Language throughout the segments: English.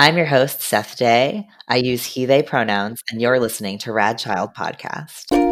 I'm your host, Seth Day. I use he, they pronouns, and you're listening to Rad Child Podcast.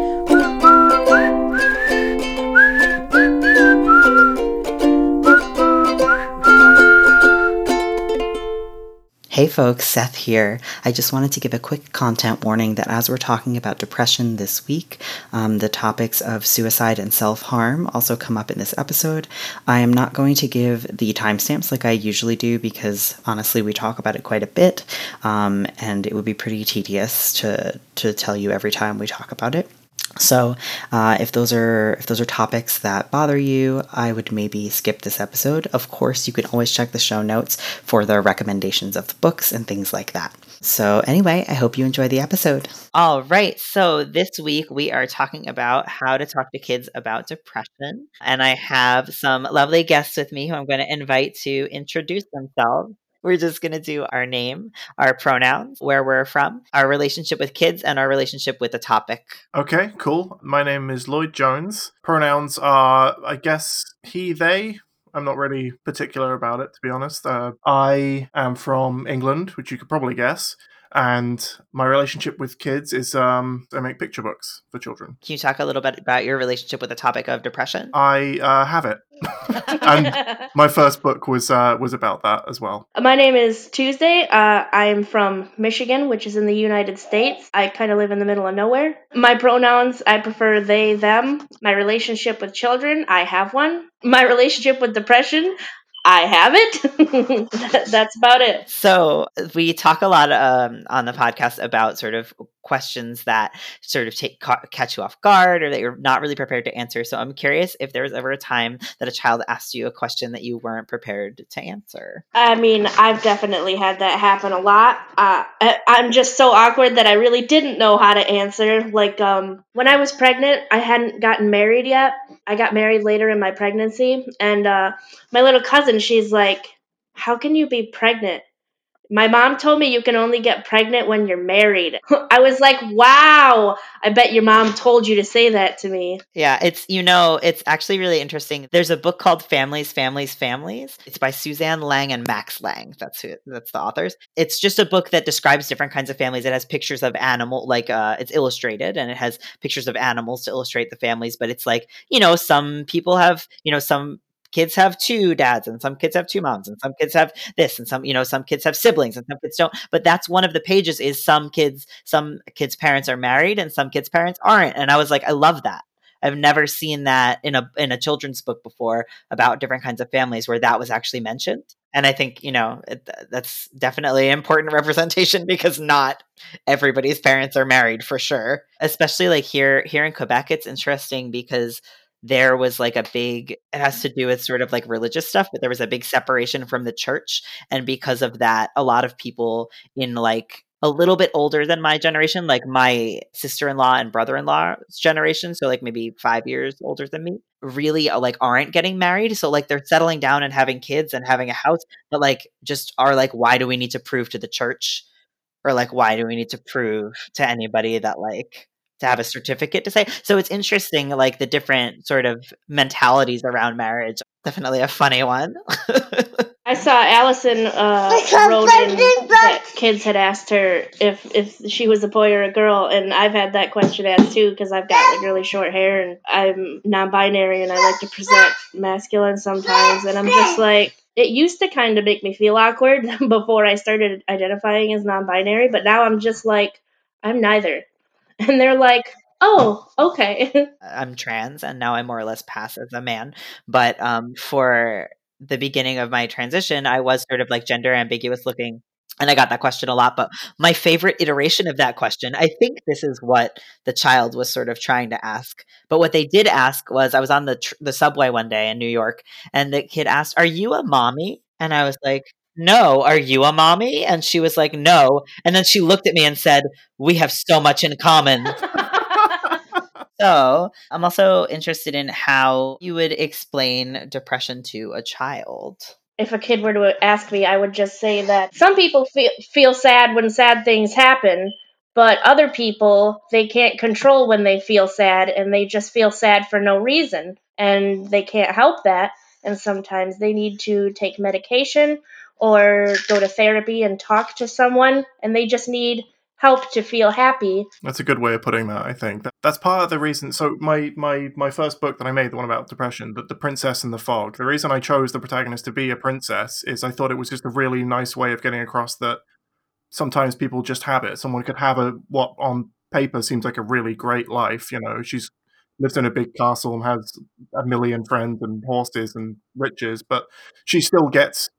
Hey folks, Seth here. I just wanted to give a quick content warning that as we're talking about depression this week, um, the topics of suicide and self harm also come up in this episode. I am not going to give the timestamps like I usually do because honestly, we talk about it quite a bit, um, and it would be pretty tedious to, to tell you every time we talk about it. So, uh, if those are if those are topics that bother you, I would maybe skip this episode. Of course, you can always check the show notes for the recommendations of the books and things like that. So, anyway, I hope you enjoy the episode. All right. So, this week we are talking about how to talk to kids about depression, and I have some lovely guests with me who I'm going to invite to introduce themselves. We're just going to do our name, our pronouns, where we're from, our relationship with kids, and our relationship with the topic. Okay, cool. My name is Lloyd Jones. Pronouns are, I guess, he, they. I'm not really particular about it, to be honest. Uh, I am from England, which you could probably guess and my relationship with kids is um, I make picture books for children. Can you talk a little bit about your relationship with the topic of depression? I uh, have it, and my first book was uh, was about that as well. My name is Tuesday. Uh, I'm from Michigan, which is in the United States. I kind of live in the middle of nowhere. My pronouns I prefer they them. My relationship with children I have one. My relationship with depression I have it. That's about it. So we talk a lot um, on the podcast about sort of questions that sort of take ca- catch you off guard or that you're not really prepared to answer. So I'm curious if there was ever a time that a child asked you a question that you weren't prepared to answer. I mean, I've definitely had that happen a lot. Uh, I, I'm just so awkward that I really didn't know how to answer. Like um, when I was pregnant, I hadn't gotten married yet. I got married later in my pregnancy, and uh, my little cousin, she's like, "How can you be pregnant?" My mom told me you can only get pregnant when you're married. I was like, wow, I bet your mom told you to say that to me. Yeah, it's, you know, it's actually really interesting. There's a book called Families, Families, Families. It's by Suzanne Lang and Max Lang. That's who, that's the authors. It's just a book that describes different kinds of families. It has pictures of animal, like uh, it's illustrated and it has pictures of animals to illustrate the families. But it's like, you know, some people have, you know, some kids have two dads and some kids have two moms and some kids have this and some you know some kids have siblings and some kids don't but that's one of the pages is some kids some kids parents are married and some kids parents aren't and i was like i love that. I've never seen that in a in a children's book before about different kinds of families where that was actually mentioned and i think you know it, that's definitely important representation because not everybody's parents are married for sure especially like here here in quebec it's interesting because there was like a big it has to do with sort of like religious stuff but there was a big separation from the church and because of that a lot of people in like a little bit older than my generation like my sister-in-law and brother-in-law's generation so like maybe 5 years older than me really uh, like aren't getting married so like they're settling down and having kids and having a house but like just are like why do we need to prove to the church or like why do we need to prove to anybody that like to have a certificate to say. So it's interesting, like the different sort of mentalities around marriage. Definitely a funny one. I saw Allison uh, wrote in that kids had asked her if if she was a boy or a girl, and I've had that question asked too because I've got like really short hair and I'm non-binary and I like to present masculine sometimes, and I'm just like. It used to kind of make me feel awkward before I started identifying as non-binary, but now I'm just like I'm neither. and they're like, "Oh, okay." I'm trans, and now I'm more or less pass as a man. But um, for the beginning of my transition, I was sort of like gender ambiguous looking. And I got that question a lot, but my favorite iteration of that question, I think this is what the child was sort of trying to ask. But what they did ask was, I was on the tr- the subway one day in New York, and the kid asked, "Are you a mommy?" And I was like, no, are you a mommy? And she was like, no. And then she looked at me and said, we have so much in common. so I'm also interested in how you would explain depression to a child. If a kid were to ask me, I would just say that some people feel, feel sad when sad things happen, but other people, they can't control when they feel sad and they just feel sad for no reason. And they can't help that. And sometimes they need to take medication or go to therapy and talk to someone, and they just need help to feel happy. That's a good way of putting that. I think that's part of the reason. So my my my first book that I made, the one about depression, the, the Princess and the Fog. The reason I chose the protagonist to be a princess is I thought it was just a really nice way of getting across that sometimes people just have it. Someone could have a what on paper seems like a really great life. You know, she's lives in a big castle and has a million friends and horses and riches, but she still gets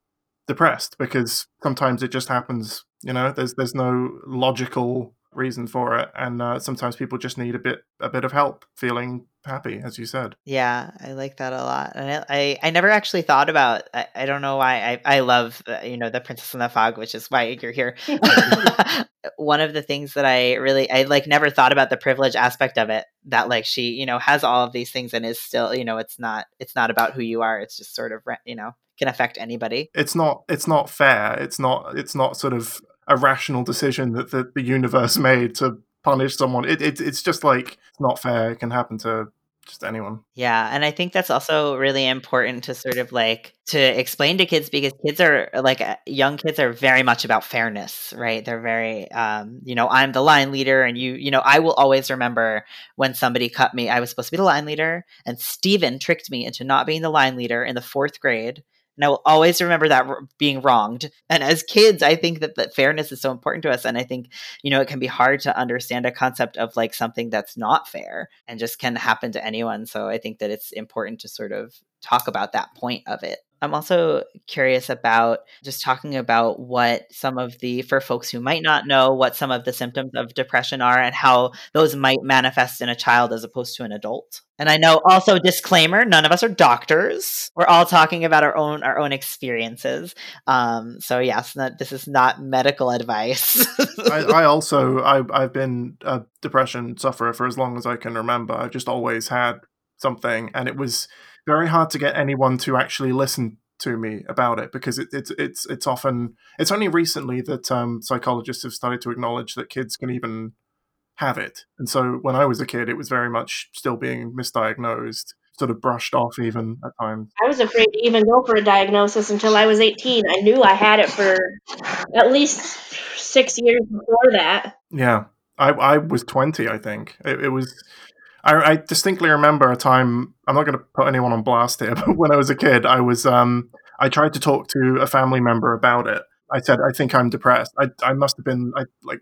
depressed because sometimes it just happens. You know, there's there's no logical reason for it, and uh, sometimes people just need a bit a bit of help feeling happy, as you said. Yeah, I like that a lot, and I I, I never actually thought about. I, I don't know why I I love uh, you know the Princess and the Fog, which is why you're here. One of the things that I really I like never thought about the privilege aspect of it. That like she you know has all of these things and is still you know it's not it's not about who you are. It's just sort of you know can affect anybody. It's not it's not fair. It's not it's not sort of a rational decision that the, the universe made to punish someone. It, it it's just like it's not fair. It can happen to just anyone. Yeah, and I think that's also really important to sort of like to explain to kids because kids are like uh, young kids are very much about fairness, right? They're very um, you know, I'm the line leader and you you know, I will always remember when somebody cut me. I was supposed to be the line leader and Steven tricked me into not being the line leader in the 4th grade and I will always remember that being wronged. And as kids, I think that, that fairness is so important to us. And I think, you know, it can be hard to understand a concept of like something that's not fair and just can happen to anyone. So I think that it's important to sort of talk about that point of it. I'm also curious about just talking about what some of the, for folks who might not know, what some of the symptoms of depression are and how those might manifest in a child as opposed to an adult. And I know also disclaimer, none of us are doctors. We're all talking about our own our own experiences. Um, so yes, not, this is not medical advice. I, I, also I, I've been a depression sufferer for as long as I can remember. I've just always had something, and it was very hard to get anyone to actually listen to me about it because it, it's it's it's often it's only recently that um, psychologists have started to acknowledge that kids can even have it. And so when I was a kid, it was very much still being misdiagnosed, sort of brushed off even at times. I was afraid to even go for a diagnosis until I was 18. I knew I had it for at least six years before that. Yeah. I, I was 20, I think. It, it was I, I, distinctly remember a time. I'm not going to put anyone on blast here, but when I was a kid, I was um, I tried to talk to a family member about it. I said, I think I'm depressed. I, I must have been I, like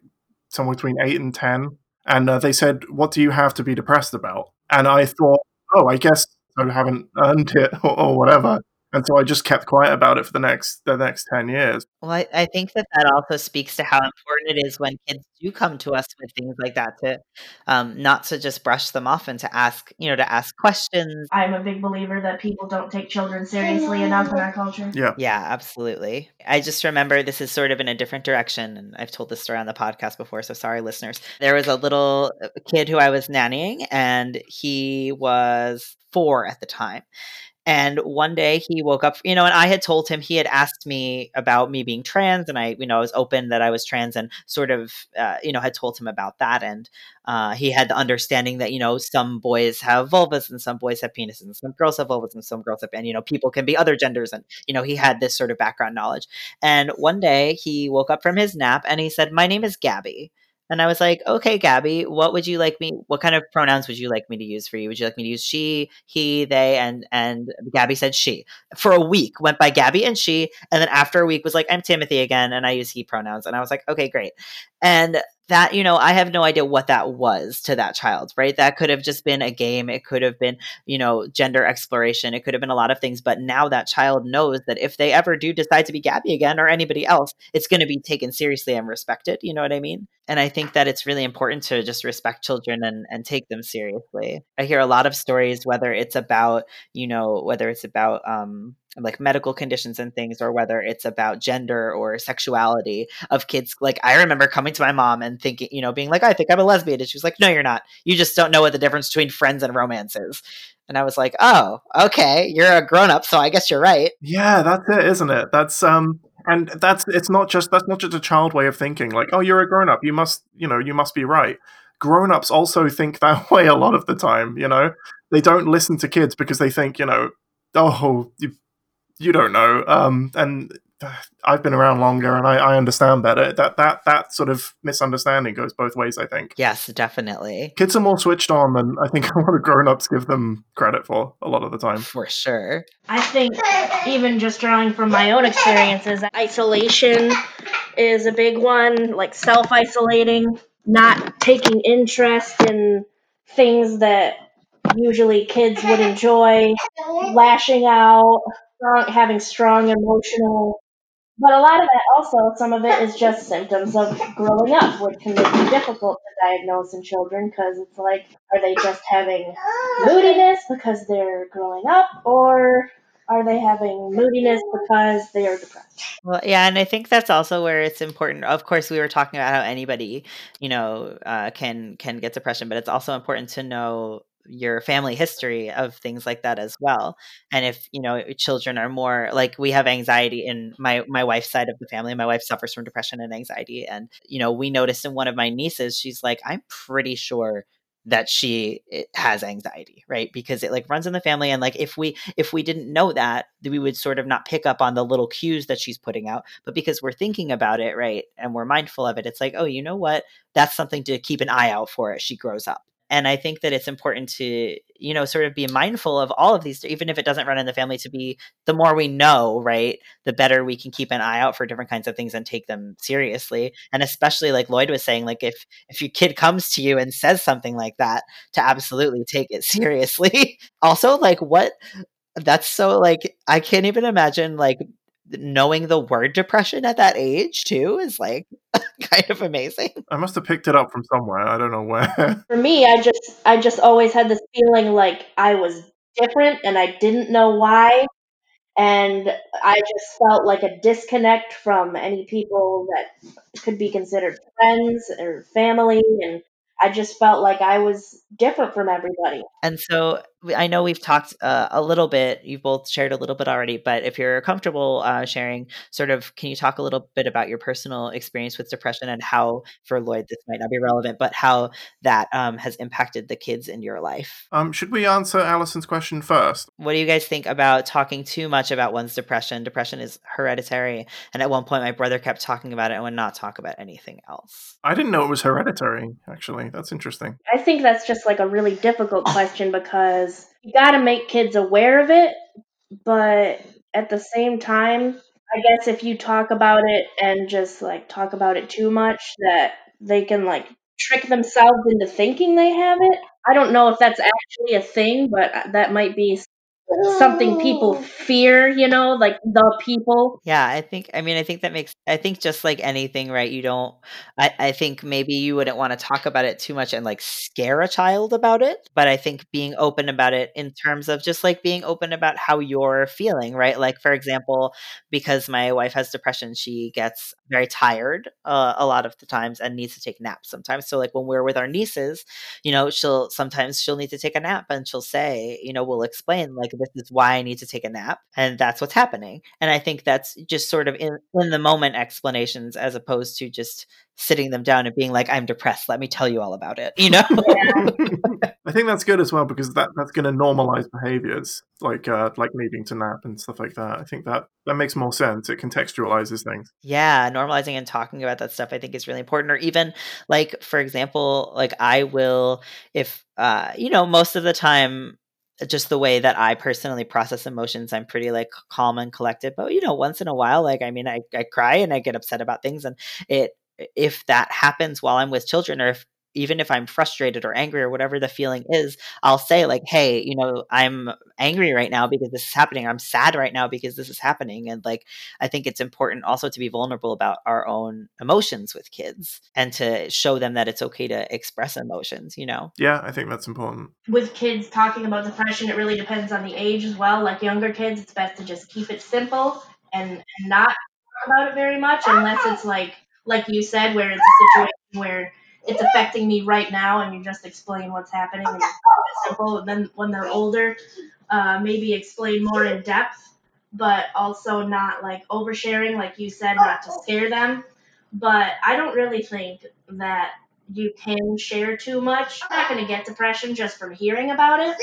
somewhere between eight and ten, and uh, they said, "What do you have to be depressed about?" And I thought, oh, I guess I haven't earned it or, or whatever and so I just kept quiet about it for the next the next ten years. Well, I, I, think that that also speaks to how important it is when kids do come to us with things like that to um, not to just brush them off and to ask you know to ask questions. I'm a big believer that people don't take children seriously enough in our culture. Yeah, yeah, absolutely. I just remember this is sort of in a different direction, and I've told this story on the podcast before, so sorry, listeners. There was a little uh, kid who I was nannying, and he was four at the time and one day he woke up, you know, and I had told him he had asked me about me being trans, and I, you know, I was open that I was trans, and sort of, uh, you know, had told him about that, and uh, he had the understanding that you know some boys have vulvas and some boys have penises, and some girls have vulvas and some girls have, and you know, people can be other genders, and you know, he had this sort of background knowledge. And one day he woke up from his nap and he said, "My name is Gabby." And I was like, okay, Gabby, what would you like me? What kind of pronouns would you like me to use for you? Would you like me to use she, he, they? And and Gabby said she. For a week, went by Gabby and she, and then after a week was like, I'm Timothy again, and I use he pronouns. And I was like, okay, great. And that you know i have no idea what that was to that child right? That could have just been a game. It could have been you know gender exploration. It could have been a lot of things but now that child knows that if they ever do decide to be gabby again or anybody else it's going to be taken seriously and respected you know what i mean? And i think that it's really important to just respect children and, and take them seriously. I hear a lot of stories whether it's about you know whether it's about um, like medical conditions and things or whether it's about gender or sexuality of kids like i remember coming to my mom and thinking you know being like i think i'm a lesbian and she was like no you're not. You just don't know what the difference between friends and romance is. And i was like oh okay. You're a grown-up so i guess you're right. Yeah that's it isn't it? That's um and that's it's not just that's not just a child way of thinking like oh you're a grown-up. You must you know you must be right. Grown-ups also think that way a lot of the time you know? They don't listen to kids because they think you know oh you you don't know. Um, and I've been around longer and I, I understand better. That that that sort of misunderstanding goes both ways. I think. Yes, definitely. Kids are more switched on than I think a lot of grown-ups give them credit for a lot of the time. For sure. I think even just drawing from my own experiences, isolation is a big one, like self isolating, not taking interest in things that usually kids would enjoy, lashing out, having strong emotional. But a lot of that also, some of it is just symptoms of growing up, which can make it difficult to diagnose in children because it's like, are they just having moodiness because they're growing up, or are they having moodiness because they are depressed? Well, yeah, and I think that's also where it's important. Of course, we were talking about how anybody, you know, uh, can can get depression, but it's also important to know your family history of things like that as well. And if you know children are more like we have anxiety in my my wife's side of the family my wife suffers from depression and anxiety and you know we noticed in one of my nieces she's like i'm pretty sure that she eh, has anxiety right? Because it like runs in the family and like if we if we didn't know that we would sort of not pick up on the little cues that she's putting out. But because we're thinking about it right and we're mindful of it it's like oh you know what? That's something to keep an eye out for as she grows up and i think that it's important to you know sort of be mindful of all of these even if it doesn't run in the family to be the more we know right the better we can keep an eye out for different kinds of things and take them seriously. And especially like lloyd was saying like if if your kid comes to you and says something like that to absolutely take it seriously. Also like what that's so like i can't even imagine like knowing the word depression at that age too is like kind of amazing. I must have picked it up from somewhere. I don't know where. For me, I just I just always had this feeling like I was different and I didn't know why. And I just felt like a disconnect from any people that could be considered friends or family and I just felt like I was different from everybody. And so I know we've talked uh, a little bit, you've both shared a little bit already, but if you're comfortable uh, sharing, sort of, can you talk a little bit about your personal experience with depression and how, for Lloyd, this might not be relevant, but how that um, has impacted the kids in your life? Um, should we answer Allison's question first? What do you guys think about talking too much about one's depression? Depression is hereditary. And at one point, my brother kept talking about it and would not talk about anything else. I didn't know it was hereditary, actually. That's interesting. I think that's just like a really difficult question because you got to make kids aware of it, but at the same time, I guess if you talk about it and just like talk about it too much, that they can like trick themselves into thinking they have it. I don't know if that's actually a thing, but uh, that might be something people fear, you know, like the people. Yeah, I think I mean I think that makes I think just like anything, right? You don't I, I think maybe you wouldn't want to talk about it too much and like scare a child about it. But I think being open about it in terms of just like being open about how you're feeling, right? Like for example, because my wife has depression, she gets very tired uh, a lot of the times and needs to take naps sometimes. So like when we're with our nieces, you know, she'll sometimes she'll need to take a nap and she'll say, you know, we'll explain like this is why I need to take a nap and that's what's happening. And I think that's just sort of in, in the moment explanations as opposed to just sitting them down and being like, I'm depressed. Let me tell you all about it. You know? I think that's good as well because that, that's going to normalize behaviors like uh, like needing to nap and stuff like that. I think that that makes more sense. It contextualizes things. Yeah, normalizing and talking about that stuff I think is really important. Or even like for example, like I will if uh, you know, most of the time just the way that I personally process emotions, I'm pretty like calm and collected. But you know, once in a while, like I mean, I, I cry and I get upset about things, and it if that happens while I'm with children, or if even if I'm frustrated or angry or whatever the feeling is, I'll say like, "Hey, you know, I'm angry right now because this is happening. I'm sad right now because this is happening." And like, I think it's important also to be vulnerable about our own emotions with kids and to show them that it's okay to express emotions. You know? Yeah, I think that's important. With kids talking about depression, it really depends on the age as well. Like younger kids, it's best to just keep it simple and, and not talk about it very much unless it's like like you said, where it's a situation where it's affecting me right now, and you just explain what's happening and simple. And then when they're older, uh, maybe explain more in depth, but also not like oversharing, like you said, not to scare them. But I don't really think that you can share too much. I'm not going to get depression just from hearing about it.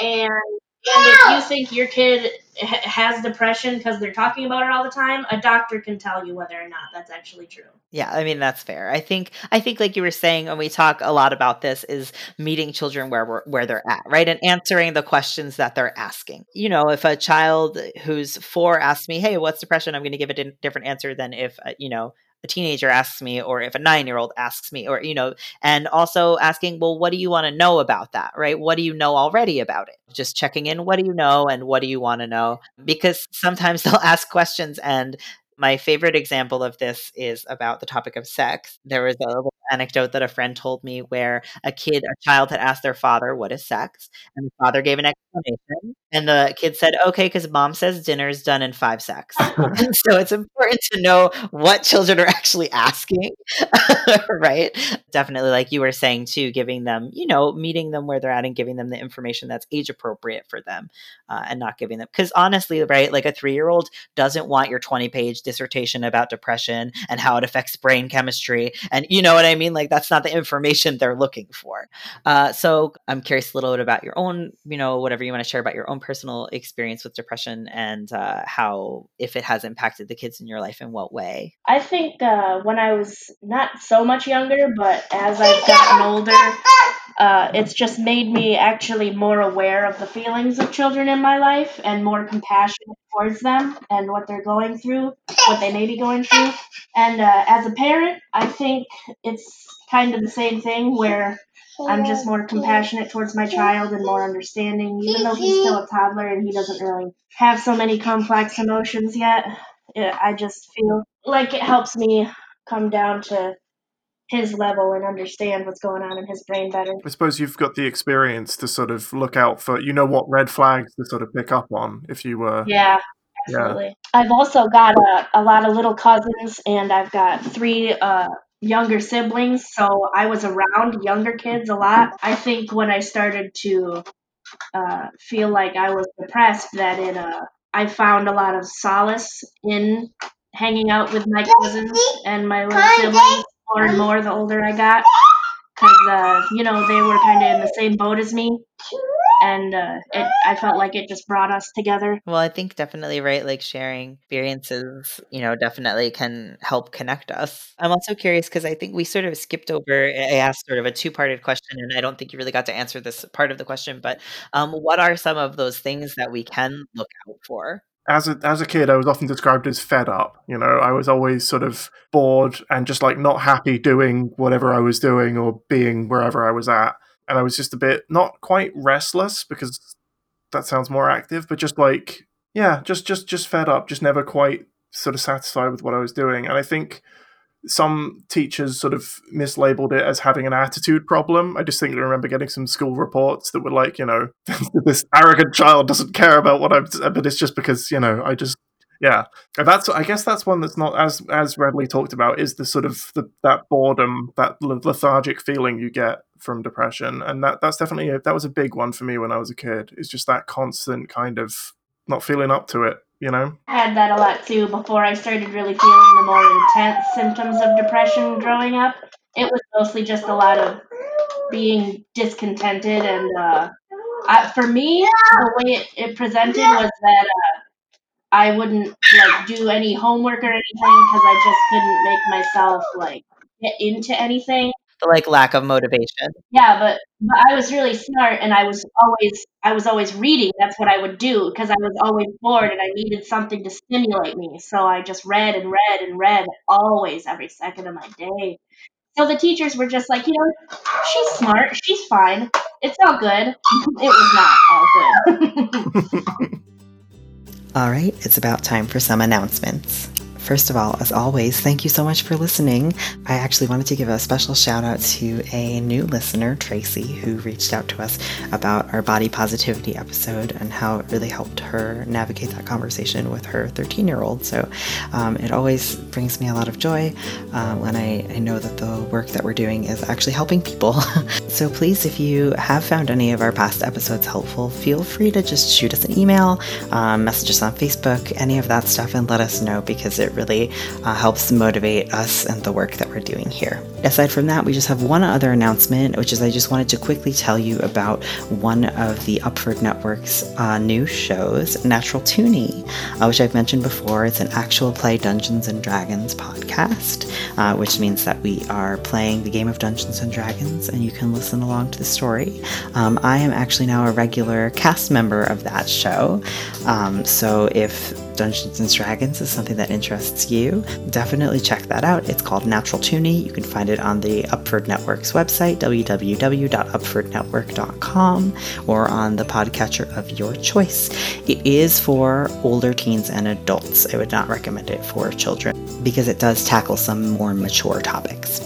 And And if you think your kid has depression because they're talking about it all the time, a doctor can tell you whether or not that's actually true. Yeah, I mean that's fair. I think I think like you were saying when we talk a lot about this is meeting children where we're, where they're at, right? And answering the questions that they're asking. You know, if a child who's 4 asks me, "Hey, what's depression?" I'm going to give a different answer than if, uh, you know, a teenager asks me or if a nine year old asks me or you know and also asking well what do you want to know about that? right? What do you know already about it? Just checking in what do you know and what do you want to know mm-hmm. because sometimes they'll ask questions and my favorite example of this is about the topic of sex. There was a little anecdote that a friend told me where a kid, a child had asked their father, What is sex? And the father gave an explanation. And the kid said, Okay, because mom says dinner's done in five secs. so it's important to know what children are actually asking, right? Definitely, like you were saying too, giving them, you know, meeting them where they're at and giving them the information that's age appropriate for them uh, and not giving them, because honestly, right, like a three year old doesn't want your 20 page dissertation about depression and how it affects brain chemistry. And you know what I mean? Like that's not the information they're looking for. Uh, so I'm curious a little bit about your own, you know, whatever you want to share about your own personal experience with depression and uh, how, if it has impacted the kids in your life, in what way. I think uh, when I was not so much younger, but as I've gotten older, uh, it's just made me actually more aware of the feelings of children in my life and more compassionate towards them and what they're going through, what they may be going through. And uh, as a parent, I think it's kind of the same thing where I'm just more compassionate towards my child and more understanding, even though he's still a toddler and he doesn't really have so many complex emotions yet. I just feel like it helps me come down to his level and understand what's going on in his brain better. I suppose you've got the experience to sort of look out for, you know, what red flags to sort of pick up on if you were. Yeah, absolutely. Yeah. I've also got a, a lot of little cousins, and I've got three uh, younger siblings, so I was around younger kids a lot. I think when I started to uh, feel like I was depressed, that it uh, I found a lot of solace in hanging out with my cousins and my little siblings more and more the older I got. Because, uh, you know, they were kind of in the same boat as me. And uh, it, I felt like it just brought us together. Well, I think definitely, right? Like sharing experiences, you know, definitely can help connect us. I'm also curious because I think we sort of skipped over, I asked sort of a two parted question, and I don't think you really got to answer this part of the question. But um, what are some of those things that we can look out for? As a as a kid, I was often described as fed up. You know, I was always sort of bored and just like not happy doing whatever I was doing or being wherever I was at, and I was just a bit not quite restless because that sounds more active, but just like yeah, just just just fed up, just never quite sort of satisfied with what I was doing, and I think some teachers sort of mislabeled it as having an attitude problem. I just think I remember getting some school reports that were like, you know, this arrogant child doesn't care about what I'm, but it's just because you know I just yeah. And that's I guess that's one that's not as as readily talked about is the sort of the, that boredom, that lethargic feeling you get from depression, and that that's definitely a, that was a big one for me when I was a kid. It's just that constant kind of not feeling up to it you know? I had that a lot too before I started really feeling the more intense symptoms of depression growing up. It was mostly just a lot of being discontented and uh, I, for me the way it, it presented was that uh, I wouldn't like do any homework or anything because I just couldn't make myself like get into anything the like lack of motivation. Yeah, but, but I was really smart and I was always I was always reading. That's what I would do because I was always bored and I needed something to stimulate me. So I just read and read and read always every second of my day. So the teachers were just like, you know, she's smart, she's fine. It's all good. it was not all good. all right, it's about time for some announcements. First of all, as always, thank you so much for listening. I actually wanted to give a special shout out to a new listener, Tracy, who reached out to us about our body positivity episode and how it really helped her navigate that conversation with her 13 year old. So um, it always brings me a lot of joy uh, when I, I know that the work that we're doing is actually helping people. so please, if you have found any of our past episodes helpful, feel free to just shoot us an email, um, message us on Facebook, any of that stuff, and let us know because it really uh, helps motivate us and the work that we're doing here. Aside from that, we just have one other announcement, which is I just wanted to quickly tell you about one of the Upford Network's uh, new shows, Natural Toonie, uh, which I've mentioned before. It's an actual play Dungeons and Dragons podcast, uh, which means that we are playing the game of Dungeons and Dragons and you can listen along to the story. Um, I am actually now a regular cast member of that show. Um, so if Dungeons and Dragons is something that interests you, definitely check that out. It's called Natural Toonie. You can find it on the Upford Network's website, www.upfordnetwork.com, or on the podcatcher of your choice. It is for older teens and adults. I would not recommend it for children because it does tackle some more mature topics.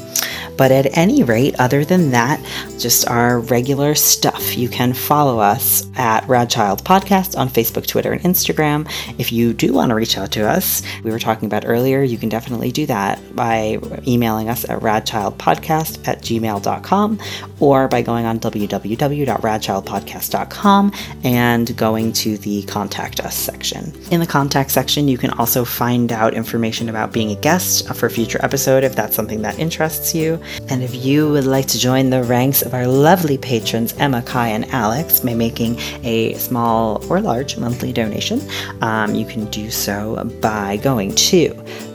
But at any rate, other than that, just our regular stuff. You can follow us at Radchild Podcast on Facebook, Twitter, and Instagram. If you do want to reach out to us, we were talking about earlier, you can definitely do that by emailing us at radchildpodcast at gmail.com or by going on www.radchildpodcast.com and going to the Contact Us section. In the Contact section, you can also find out information about being a guest for a future episode if that's something that interests you. And if you would like to join the ranks of our lovely patrons, Emma, Kai, and Alex, by making a small or large monthly donation, um, you can do so by going to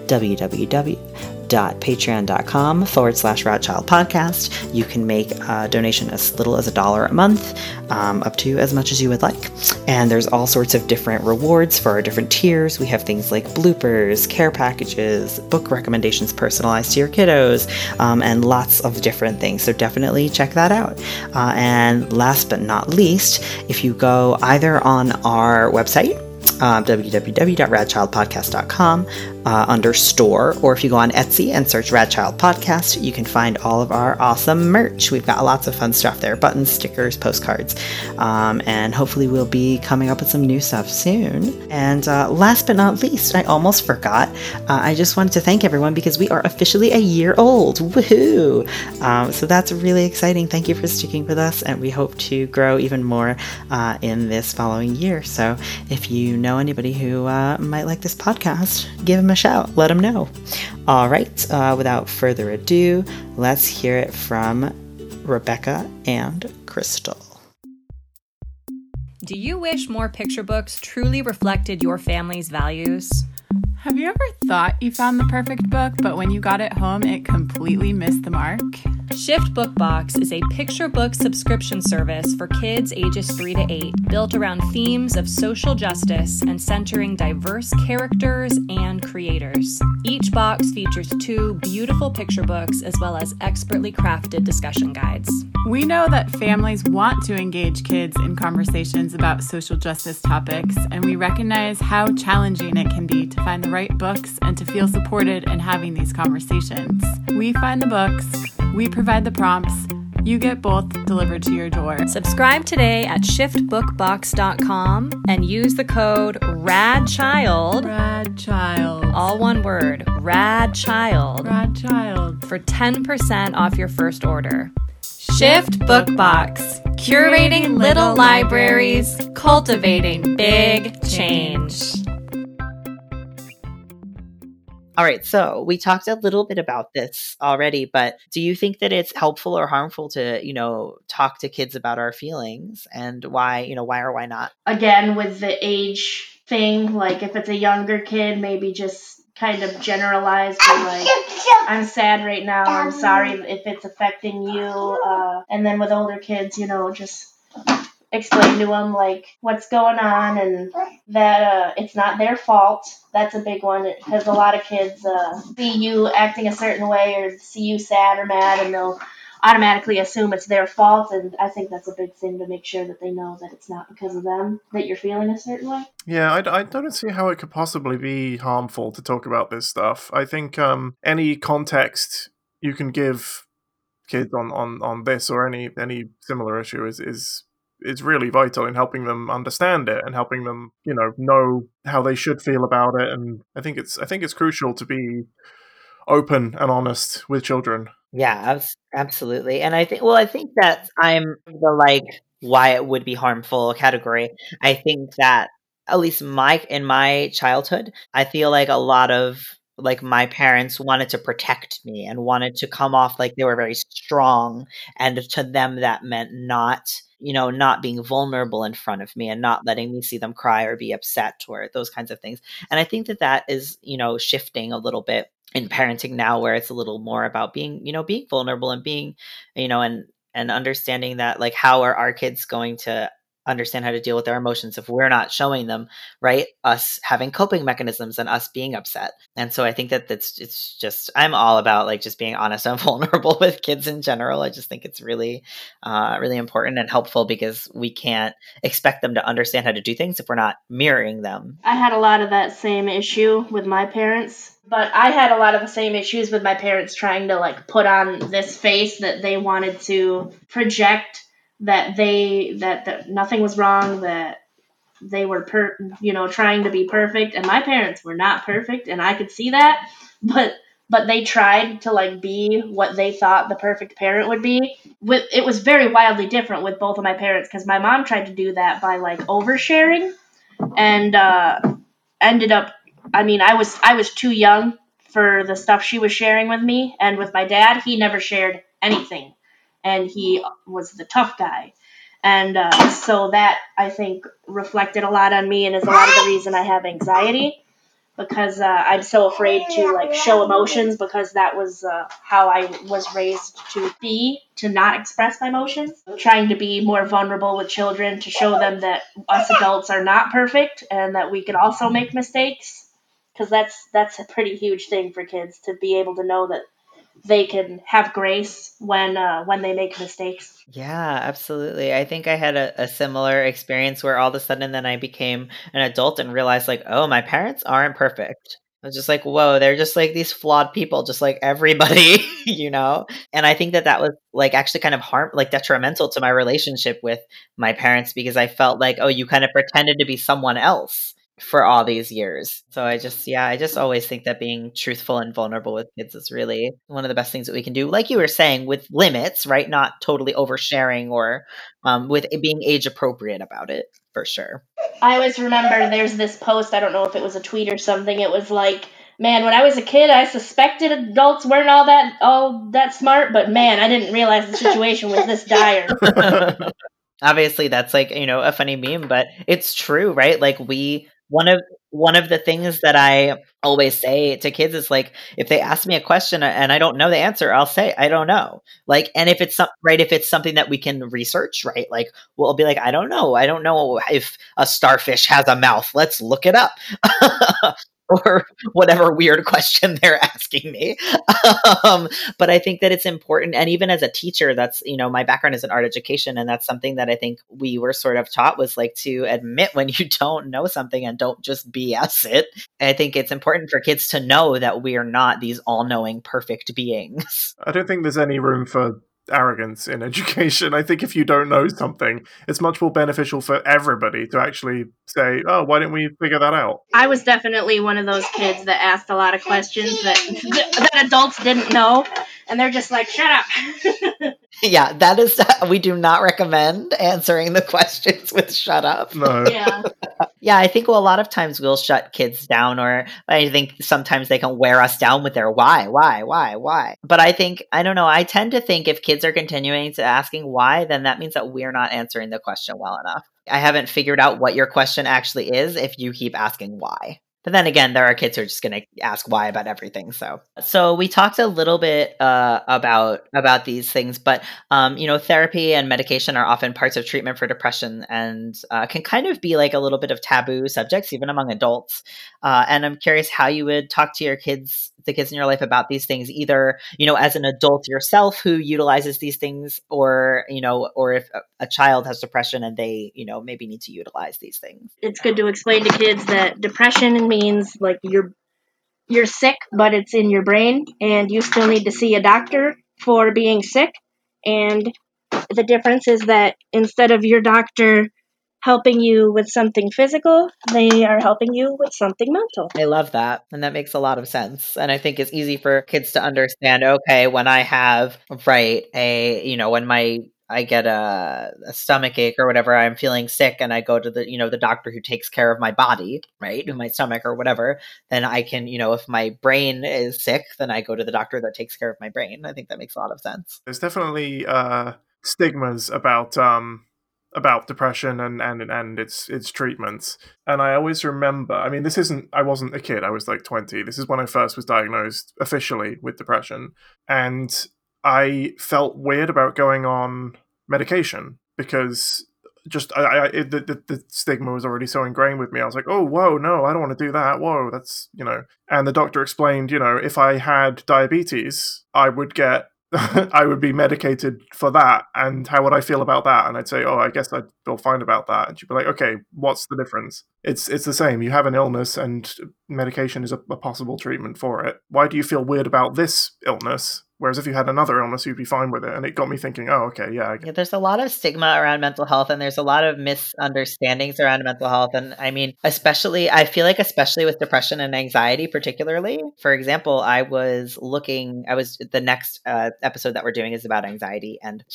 www patreon.com forward slash Radchild podcast. You can make a donation as little as a dollar a month, um, up to as much as you would like. And there's all sorts of different rewards for our different tiers. We have things like bloopers, care packages, book recommendations personalized to your kiddos, um, and lots of different things. So definitely check that out. Uh, and last but not least, if you go either on our website, uh, www.radchildpodcast.com uh, under store, or if you go on Etsy and search Radchild Podcast, you can find all of our awesome merch. We've got lots of fun stuff there buttons, stickers, postcards, um, and hopefully we'll be coming up with some new stuff soon. And uh, last but not least, I almost forgot, uh, I just wanted to thank everyone because we are officially a year old. Woohoo! Um, so that's really exciting. Thank you for sticking with us, and we hope to grow even more uh, in this following year. So if you know anybody who uh, might like this podcast, give them a shout. Let them know. All right, uh, without further ado, let's hear it from Rebecca and Crystal. Do you wish more picture books truly reflected your family's values? Have you ever thought you found the perfect book, but when you got it home, it completely missed the mark? Shift Bookbox is a picture book subscription service for kids ages 3 to 8, built around themes of social justice and centering diverse characters and creators. Each box features two beautiful picture books as well as expertly crafted discussion guides. We know that families want to engage kids in conversations about social justice topics, and we recognize how challenging it can be to find the right books and to feel supported in having these conversations. We find the books, we provide the prompts, you get both delivered to your door. Subscribe today at shiftbookbox.com and use the code RADCHILD, Rad child. all one word, RADCHILD, Rad child. for 10% off your first order. Shift Bookbox, curating little libraries, cultivating big change. All right, so we talked a little bit about this already, but do you think that it's helpful or harmful to, you know, talk to kids about our feelings and why, you know, why or why not? Again, with the age thing, like if it's a younger kid, maybe just kind of generalize, like, I'm sad right now. I'm sorry if it's affecting you. Uh, and then with older kids, you know, just explain to them like what's going on and that uh, it's not their fault. That's a big one because a lot of kids uh, see you acting a certain way or see you sad or mad and they'll automatically assume it's their fault. And I think that's a big thing to make sure that they know that it's not because of them that you're feeling a certain way. Yeah, I, I don't see how it could possibly be harmful to talk about this stuff. I think um, any context you can give kids on, on, on this or any any similar issue is is is really vital in helping them understand it and helping them you know know how they should feel about it and i think it's i think it's crucial to be open and honest with children Yeah, absolutely. And I think, well, I think that I'm the like why it would be harmful category. I think that at least my in my childhood, I feel like a lot of like my parents wanted to protect me and wanted to come off like they were very strong and to them that meant not you know not being vulnerable in front of me and not letting me see them cry or be upset or those kinds of things. And i think that that is you know shifting a little bit in parenting now where it's a little more about being you know being vulnerable and being you know and and understanding that like how are our kids going to understand how to deal with their emotions if we're not showing them right? Us having coping mechanisms and us being upset. And so i think that that's it's just i'm all about like just being honest and vulnerable with kids in general. I just think it's really uh, really important and helpful because we can't expect them to understand how to do things if we're not mirroring them. I had a lot of that same issue with my parents, but I had a lot of the same issues with my parents trying to like put on this face that they wanted to project that they that, that nothing was wrong, that they were per you know trying to be perfect. And my parents were not perfect and I could see that, but but they tried to like be what they thought the perfect parent would be. With it was very wildly different with both of my parents because my mom tried to do that by like oversharing. And uh, ended up i mean i was i was too young for the stuff she was sharing with me. And with my dad he never shared anything and he was the tough guy. And uh, so that i think reflected a lot on me and is a lot of the reason i have anxiety because uh, i'm so afraid to like show emotions because that was uh, how i was raised to be to not express my emotions. Trying to be more vulnerable with children to show them that us adults are not perfect and that we can also make mistakes because that's that's a pretty huge thing for kids to be able to know that they can have grace when uh, when they make mistakes Yeah, absolutely. I think I had a, a similar experience where all of a sudden then I became an adult and realized like, oh, my parents aren't perfect. I was just like, whoa, they're just like these flawed people, just like everybody, you know? And I think that that was like actually kind of harm, like detrimental to my relationship with my parents because I felt like, oh, you kind of pretended to be someone else for all these years. So I just, yeah, I just always think that being truthful and vulnerable with kids is really one of the best things that we can do. Like you were saying, with limits, right? Not totally oversharing or um, with it being age appropriate about it, for sure. I always remember there's this post, I don't know if it was a tweet or something. It was like, man, when I was a kid, I suspected adults weren't all that all that smart, but man, I didn't realize the situation was this dire. Obviously, that's like, you know, a funny meme, but it's true, right? Like we one of one of the things that I always say to kids is like if they ask me a question and I don't know the answer, I'll say I don't know. Like and if it's some, right if it's something that we can research, right? Like we'll be like I don't know. I don't know if a starfish has a mouth. Let's look it up. or whatever weird question they're asking me. um, but I think that it's important. And even as a teacher, that's, you know, my background is in art education. And that's something that I think we were sort of taught was like to admit when you don't know something and don't just BS it. I think it's important for kids to know that we are not these all knowing, perfect beings. I don't think there's any room for arrogance in education. I think if you don't know something, it's much more beneficial for everybody to actually say, "Oh, why didn't we figure that out?" I was definitely one of those kids that asked a lot of questions that that adults didn't know, and they're just like, "Shut up." yeah, that is, we do not recommend answering the questions with shut up. No. yeah. Yeah, I think well, a lot of times we'll shut kids down, or I think sometimes they can wear us down with their why, why, why, why. But I think, I don't know, I tend to think if kids are continuing to asking why, then that means that we're not answering the question well enough. I haven't figured out what your question actually is if you keep asking why. But then again, there are kids who are just going to ask why about everything. So, so we talked a little bit uh, about about these things, but um, you know, therapy and medication are often parts of treatment for depression, and uh, can kind of be like a little bit of taboo subjects, even among adults. Uh, and I'm curious how you would talk to your kids, the kids in your life, about these things, either you know, as an adult yourself who utilizes these things, or you know, or if a, a child has depression and they, you know, maybe need to utilize these things. It's good to explain to kids that depression means like you're you're sick, but it's in your brain, and you still need to see a doctor for being sick. And the difference is that instead of your doctor helping you with something physical, they are helping you with something mental. I love that. And that makes a lot of sense. And I think it's easy for kids to understand okay, when I have, right, a, you know, when my I get a, a stomach ache or whatever, I'm feeling sick and I go to the, you know, the doctor who takes care of my body, right? My stomach or whatever, then I can, you know, if my brain is sick, then I go to the doctor that takes care of my brain. I think that makes a lot of sense. There's definitely uh, stigmas about um, about depression and, and and its its treatments. And I always remember, I mean, this isn't I wasn't a kid, I was like 20. This is when I first was diagnosed officially with depression. And I felt weird about going on medication because just I, I it, the, the, the stigma was already so ingrained with me. I was like, oh, whoa, no, I don't want to do that. Whoa, that's you know. And the doctor explained, you know, if I had diabetes, I would get I would be medicated for that, and how would I feel about that? And I'd say, oh, I guess I'd feel fine about that. And she'd be like, okay, what's the difference? It's it's the same. You have an illness, and medication is a, a possible treatment for it. Why do you feel weird about this illness Whereas if you had another illness, you'd be fine with it. And it got me thinking, oh, okay, yeah. yeah. There's a lot of stigma around mental health, and there's a lot of misunderstandings around mental health. And I mean, especially, I feel like, especially with depression and anxiety, particularly. For example, I was looking, I was, the next uh, episode that we're doing is about anxiety. And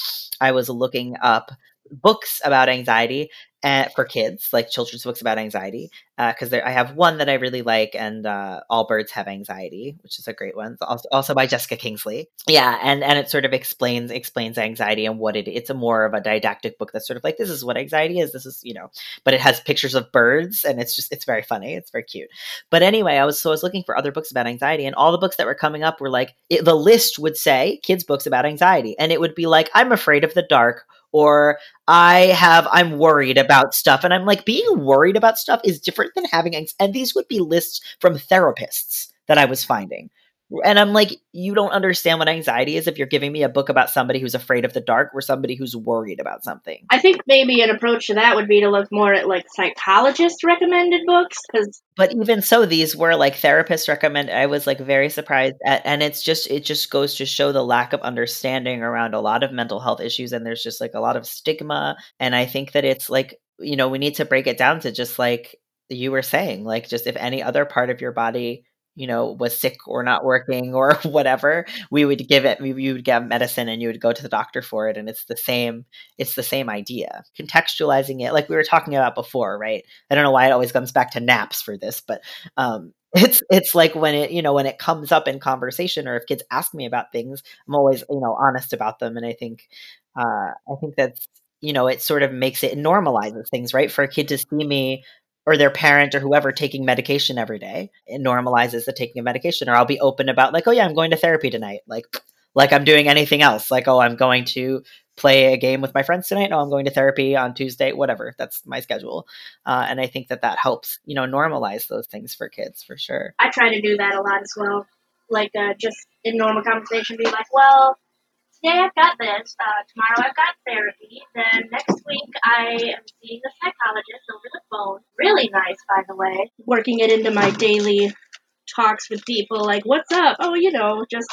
I was looking up books about anxiety eh, for kids, like children's books about anxiety, because uh, I have one that I really like, and uh, All Birds Have Anxiety, which is a great one, also, also, by Jessica Kingsley. Yeah, and and it sort of explains explains anxiety and what it. It's a more of a didactic book that's sort of like this is what anxiety is. This is you know, but it has pictures of birds, and it's just it's very funny. It's very cute. But anyway, I was so I was looking for other books about anxiety, and all the books that were coming up were like it, the list would say kids books about anxiety, and it would be like I'm afraid of the dark or I have I'm worried about stuff and I'm like being worried about stuff is different than having anxiety. and these would be lists from therapists that I was finding and I'm like, you don't understand what anxiety is if you're giving me a book about somebody who's afraid of the dark or somebody who's worried about something. I think maybe an approach to that would be to look more at like psychologist recommended books because But even so these were like therapists recommend I was like very surprised at and it's just it just goes to show the lack of understanding around a lot of mental health issues and there's just like a lot of stigma and I think that it's like you know we need to break it down to just like you were saying like just if any other part of your body you know was sick or not working or whatever we would give it we would get medicine and you would go to the doctor for it and it's the same it's the same idea. Contextualizing it like we were talking about before right? I don't know why it always comes back to naps for this but um it's it's like when it you know when it comes up in conversation or if kids ask me about things i'm always you know honest about them and i think uh i think that's you know it sort of makes it normalizes things right? For a kid to see me or their parent or whoever taking medication every day. It normalizes the taking of medication. Or I'll be open about like, oh yeah, I'm going to therapy tonight. Like like I'm doing anything else. Like, oh, I'm going to play a game with my friends tonight. No, I'm going to therapy on Tuesday, whatever. That's my schedule. Uh, and I think that that helps, you know, normalize those things for kids for sure. I try to do that a lot as well. Like, uh, just in normal conversation, be like, well, today I've got this, uh, tomorrow I've got therapy, then next week I am seeing a psychologist over the phone. Really nice, by the way. Working it into my daily talks with people, like, what's up? Oh, you know, just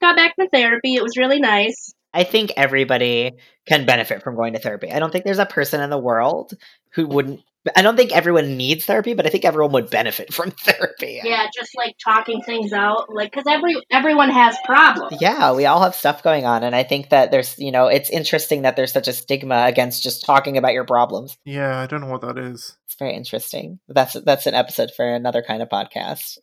got back from therapy. It was really nice. I think everybody can benefit from going to therapy. I don't think there's a person in the world who wouldn't I don't think everyone needs therapy, but I think everyone would benefit from therapy. Yeah, just like talking things out, like because every everyone has problems. Yeah, we all have stuff going on, and I think that there's, you know, it's interesting that there's such a stigma against just talking about your problems. Yeah, I don't know what that is. It's very interesting. That's that's an episode for another kind of podcast.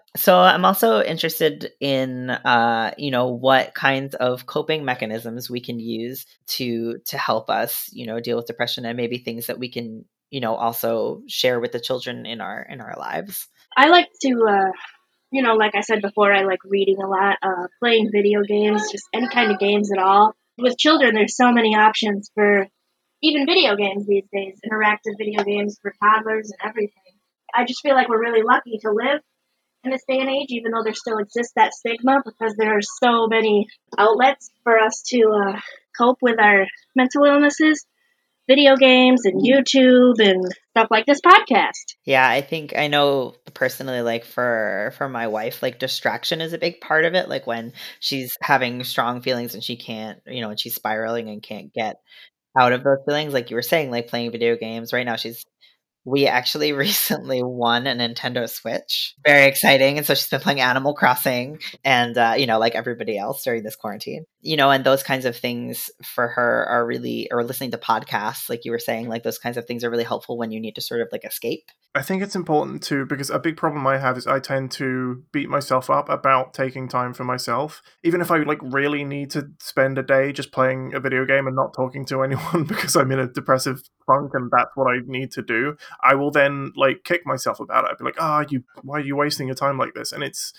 so I'm also interested in, uh, you know, what kinds of coping mechanisms we can use to to help us, you know, deal with depression, and maybe things that we can you know also share with the children in our in our lives. I like to uh you know like i said before i like reading a lot uh playing video games just any kind of games at all. With children there's so many options for even video games these days interactive video games for toddlers and everything. I just feel like we're really lucky to live in this day and age even though there still exists that stigma because there are so many outlets for us to uh, cope with our mental illnesses video games and YouTube and stuff like this podcast. Yeah, I think I know personally like for for my wife like distraction is a big part of it like when she's having strong feelings and she can't, you know, and she's spiraling and can't get out of those feelings like you were saying like playing video games. Right now she's we actually recently won a Nintendo Switch. Very exciting. And so she's been playing Animal Crossing and, uh, you know, like everybody else during this quarantine, you know, and those kinds of things for her are really, or listening to podcasts, like you were saying, like those kinds of things are really helpful when you need to sort of like escape. I think it's important too because a big problem I have is I tend to beat myself up about taking time for myself. Even if I like really need to spend a day just playing a video game and not talking to anyone because I'm in a depressive funk and that's what I need to do, I will then like kick myself about it. I'd be like, "Ah, oh, you why are you wasting your time like this?" And it's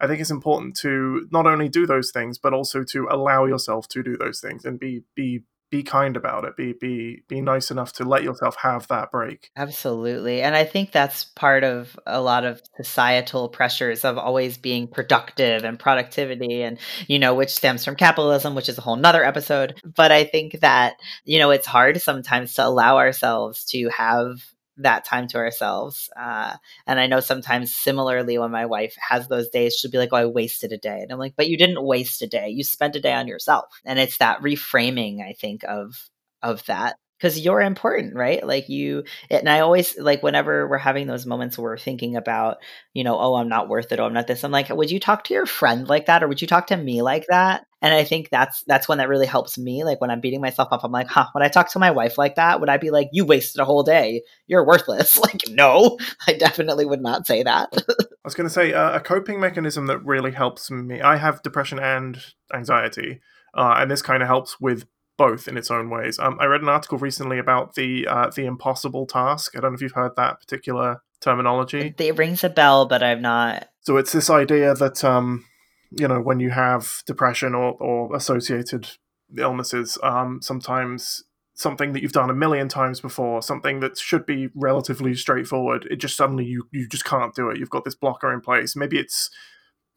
I think it's important to not only do those things but also to allow yourself to do those things and be be be kind about it be be be nice enough to let yourself have that break absolutely and i think that's part of a lot of societal pressures of always being productive and productivity and you know which stems from capitalism which is a whole nother episode but i think that you know it's hard sometimes to allow ourselves to have that time to ourselves. Uh, and I know sometimes similarly when my wife has those days, she'll be like, Oh, I wasted a day. And I'm like, But you didn't waste a day. You spent a day on yourself. And it's that reframing, I think, of of that because you're important, right? Like you, and I always like whenever we're having those moments where we're thinking about, you know, oh, I'm not worth it, oh, I'm not this. I'm like, would you talk to your friend like that, or would you talk to me like that? And I think that's that's one that really helps me. Like when I'm beating myself up, I'm like, huh, when I talk to my wife like that, would I be like, you wasted a whole day, you're worthless? Like, no, I definitely would not say that. I was going to say uh, a coping mechanism that really helps me. I have depression and anxiety, uh, and this kind of helps with both in its own ways. Um, I read an article recently about the uh, the impossible task. I don't know if you've heard that particular terminology. It rings a bell, but I've not. So it's this idea that um, you know when you have depression or, or associated illnesses, um, sometimes something that you've done a million times before, something that should be relatively straightforward, it just suddenly you you just can't do it. You've got this blocker in place. Maybe it's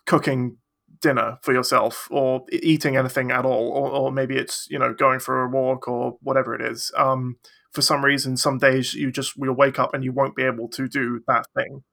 cooking dinner for yourself or eating anything at all or, or maybe it's you know going for a walk or whatever it is um, for some reason some days you just will wake up and you won't be able to do that thing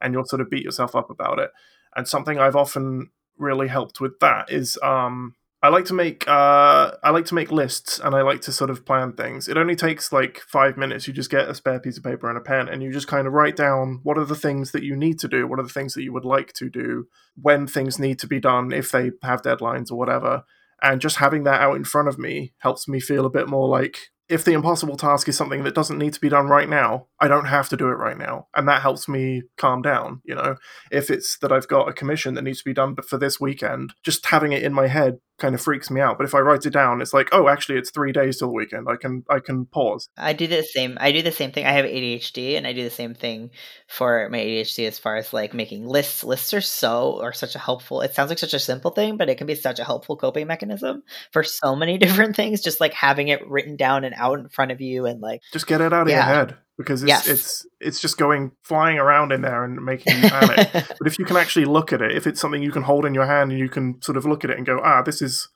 and you'll sort of beat yourself up about it and something i've often really helped with that is um, I like to make uh, I like to make lists and I like to sort of plan things. It only takes like five minutes. You just get a spare piece of paper and a pen, and you just kind of write down what are the things that you need to do, what are the things that you would like to do, when things need to be done, if they have deadlines or whatever. And just having that out in front of me helps me feel a bit more like if the impossible task is something that doesn't need to be done right now, I don't have to do it right now. And that helps me calm down, you know. If it's that I've got a commission that needs to be done but for this weekend, just having it in my head kind of freaks me out. But if I write it down, it's like, oh, actually, it's three days till the weekend. I can I can pause. I do the same. I do the same thing. I have ADHD, and I do the same thing for my ADHD as far as like making lists. Lists are so are such a helpful. It sounds like such a simple thing, but it can be such a helpful coping mechanism for so many different things. Just like having it written down and out in front of you, and like just get it out of yeah. your head because it's, yes. it's it's just going flying around in there and making you panic. but if you can actually look at it, if it's something you can hold in your hand and you can sort of look at it and go, ah, this is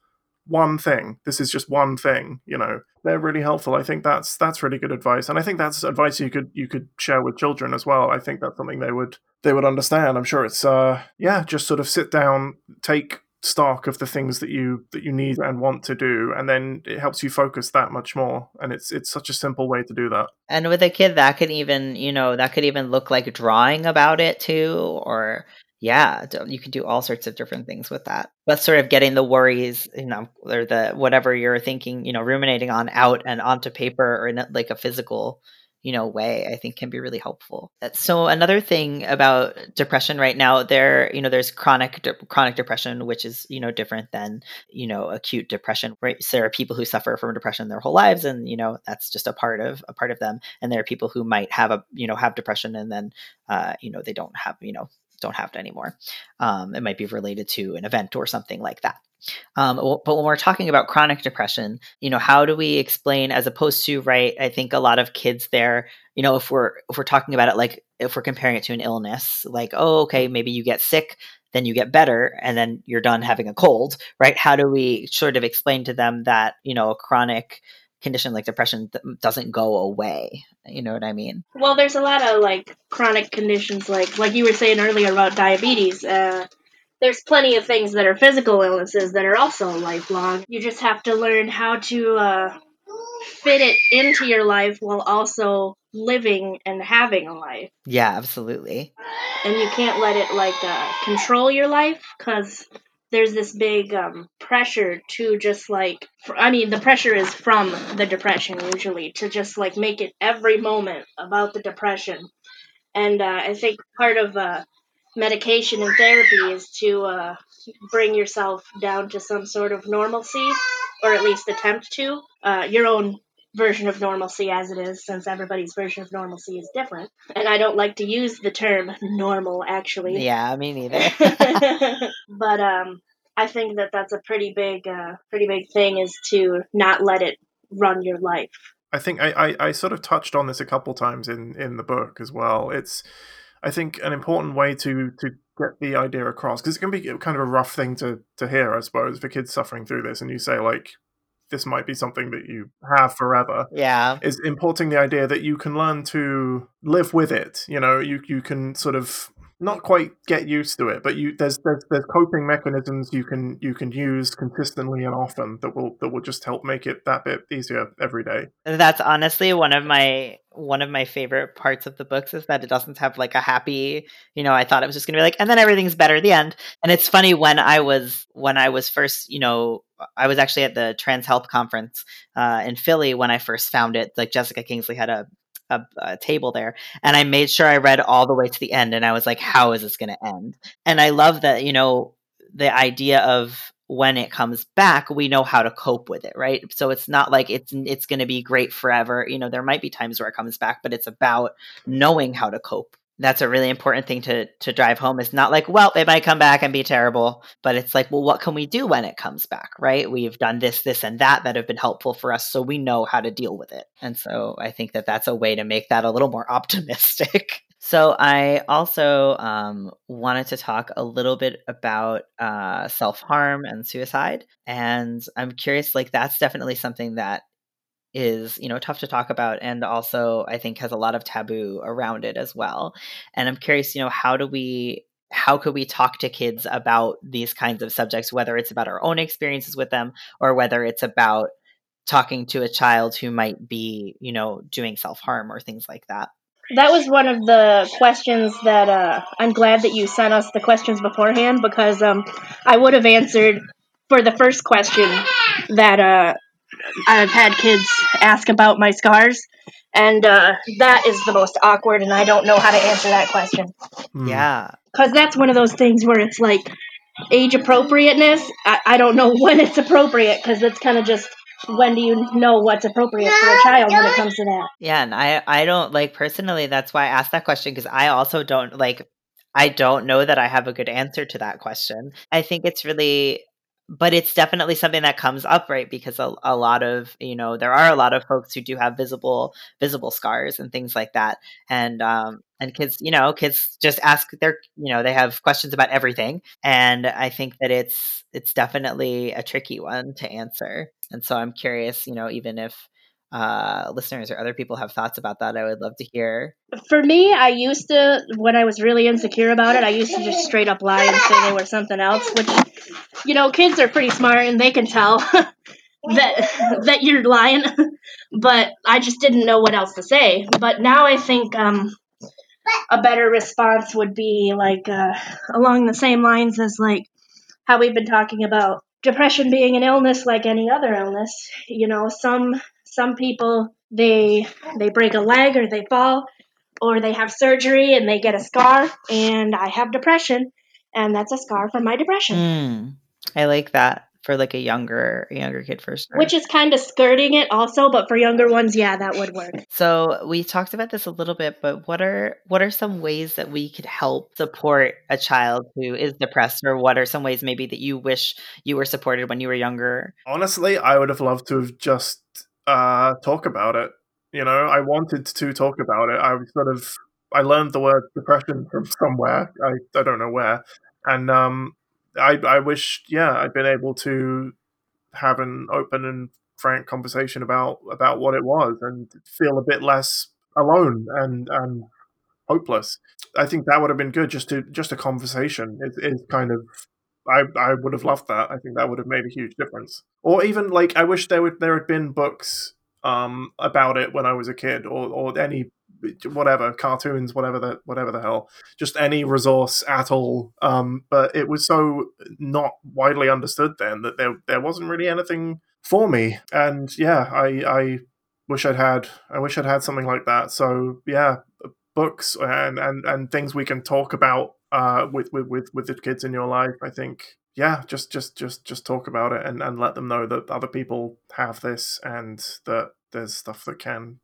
one thing. This is just one thing. You know, they're really helpful. I think that's that's really good advice, and I think that's advice you could you could share with children as well. I think that's something they would they would understand. I'm sure it's uh yeah, just sort of sit down, take stock of the things that you that you need and want to do and then it helps you focus that much more and it's it's such a simple way to do that. And with a kid that could even you know that could even look like drawing about it too or yeah you can do all sorts of different things with that. But sort of getting the worries you know or the whatever you're thinking you know ruminating on out and onto paper or in like a physical you know way i think can be really helpful. Uh, so another thing about depression right now there you know there's chronic de- chronic depression which is you know different than you know acute depression right? So there are people who suffer from depression their whole lives and you know that's just a part of a part of them. And there are people who might have a you know have depression and then uh, you know they don't have you know don't have it anymore. Um, it might be related to an event or something like that um, but when we're talking about chronic depression, you know, how do we explain as opposed to right? I think a lot of kids there, you know, if we're if we're talking about it like if we're comparing it to an illness, like oh, okay, maybe you get sick, then you get better, and then you're done having a cold, right? How do we sort of explain to them that you know a chronic condition like depression doesn't go away you know what i mean well there's a lot of like chronic conditions like like you were saying earlier about diabetes uh there's plenty of things that are physical illnesses that are also lifelong. You just have to learn how to uh, fit it into your life while also living and having a life. Yeah, absolutely. And you can't let it like uh, control your life because there's this big um, pressure to just like I mean the pressure is from the depression usually to just like make it every moment about the depression, and uh, I think part of uh, medication and therapy is to uh, bring yourself down to some sort of normalcy, or at least attempt to uh, your own version of normalcy as it is, since everybody's version of normalcy is different. And I don't like to use the term normal, actually. Yeah, me neither. but um, I think that that's a pretty big, uh, pretty big thing is to not let it run your life. I think I, I, I sort of touched on this a couple times in, in the book as well. It's I think an important way to to get the idea across because it can be kind of a rough thing to to hear, I suppose, for kids suffering through this, and you say like this might be something that you have forever. Yeah. Is importing the idea that you can learn to live with it. You know, you you can sort of not quite get used to it, but you there's there's there's coping mechanisms you can you can use consistently and often that will that will just help make it that bit easier every day. That's honestly one of my one of my favorite parts of the books is that it doesn't have like a happy, you know, I thought it was just going to be like and then everything's better at the end. And it's funny when I was when I was first, you know, I was actually at the Trans Health conference uh, in Philly when I first found it. Like Jessica Kingsley had a a, a, table there and I made sure I read all the way to the end and I was like, how is this going to end? And I love that, you know, the idea of when it comes back, we know how to cope with it, right? So it's not like it's it's going to be great forever. You know, there might be times where it comes back, but it's about knowing how to cope that's a really important thing to to drive home. It's not like well it might come back and be terrible but it's like well what can we do when it comes back right? We've done this this and that that have been helpful for us so we know how to deal with it. And so i think that that's a way to make that a little more optimistic. So i also um, wanted to talk a little bit about uh, self-harm and suicide and i'm curious like that's definitely something that is you know tough to talk about and also i think has a lot of taboo around it as well. And i'm curious you know how do we how could we talk to kids about these kinds of subjects whether it's about our own experiences with them or whether it's about talking to a child who might be you know doing self-harm or things like that? That was one of the questions that uh, i'm glad that you sent us the questions beforehand because um, i would have answered for the first question that uh, I've had kids ask about my scars, and uh, that is the most awkward, and I don't know how to answer that question. Mm. Yeah. Because that's one of those things where it's like age appropriateness. I, I don't know when it's appropriate because it's kind of just when do you know what's appropriate for a child when it comes to that? Yeah, and I I don't like personally. That's why I asked that question because I also don't like. I don't know that I have a good answer to that question. I think it's really but it's definitely something that comes up right because a, a lot of you know there are a lot of folks who do have visible visible scars and things like that. And um and kids you know kids just ask their you know they have questions about everything. And i think that it's it's definitely a tricky one to answer. And so i'm curious you know even if uh, listeners or other people have thoughts about that, I would love to hear. For me, I used to, when I was really insecure about it, I used to just straight up lie and say they were something else, which, you know, kids are pretty smart and they can tell that that you're lying. but I just didn't know what else to say. But now I think um, a better response would be like uh, along the same lines as like how we've been talking about depression being an illness like any other illness. You know, some some people they they break a leg or they fall or they have surgery and they get a scar and I have depression and that's a scar from my depression. Mm, I like that for like a younger a younger kid first sure. Which is kind of skirting it also, but for younger ones, yeah, that would work. So we talked about this a little bit, but what are what are some ways that we could help support a child who is depressed, or what are some ways maybe that you wish you were supported when you were younger? Honestly, I would have loved to have just uh, talk about it. You know, I wanted to talk about it. I was sort of I learned the word depression from somewhere. I I don't know where, and um, I I wish yeah I'd been able to have an open and frank conversation about about what it was and feel a bit less alone and and hopeless. I think that would have been good just to just a conversation. It is kind of I, I would have loved that. I think that would have made a huge difference. Or even like I wish there would there had been books um, about it when I was a kid, or or any whatever cartoons, whatever the whatever the hell, just any resource at all. Um, but it was so not widely understood then that there there wasn't really anything for me, and yeah, I I wish I'd had I wish I'd had something like that. So yeah, books and and and things we can talk about uh, with with with with the kids in your life. I think yeah, just just just just talk about it and and let them know that other people have this and that there's stuff that can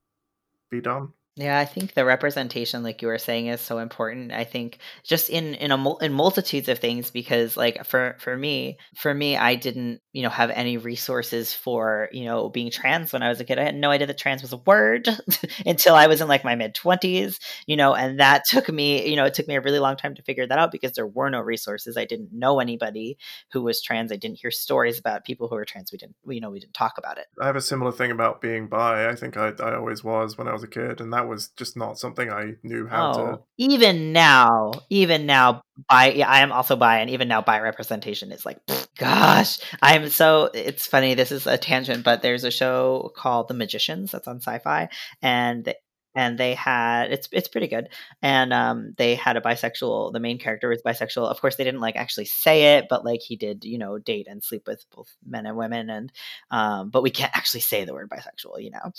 be done. Yeah, I think the representation, like you were saying, is so important. I think just in in a in multitudes of things, because like for for me, for me, I didn't you know have any resources for you know being trans when I was a kid. I had no idea that trans was a word until I was in like my mid twenties. You know, and that took me you know it took me a really long time to figure that out because there were no resources. I didn't know anybody who was trans. I didn't hear stories about people who were trans. We didn't you know we didn't talk about it. I have a similar thing about being bi. I think I I always was when I was a kid, and that was just not something I knew how Oh, to. even now, even now, bi yeah, I am also bi, and even now, bi representation is like, pfft, gosh, I'm so. It's funny. This is a tangent, but there's a show called The Magicians that's on Syfy, and and they had it's it's pretty good, and um they had a bisexual. The main character was bisexual. Of course, they didn't like actually say it, but like he did, you know, date and sleep with both men and women, and um, but we can't actually say the word bisexual, you know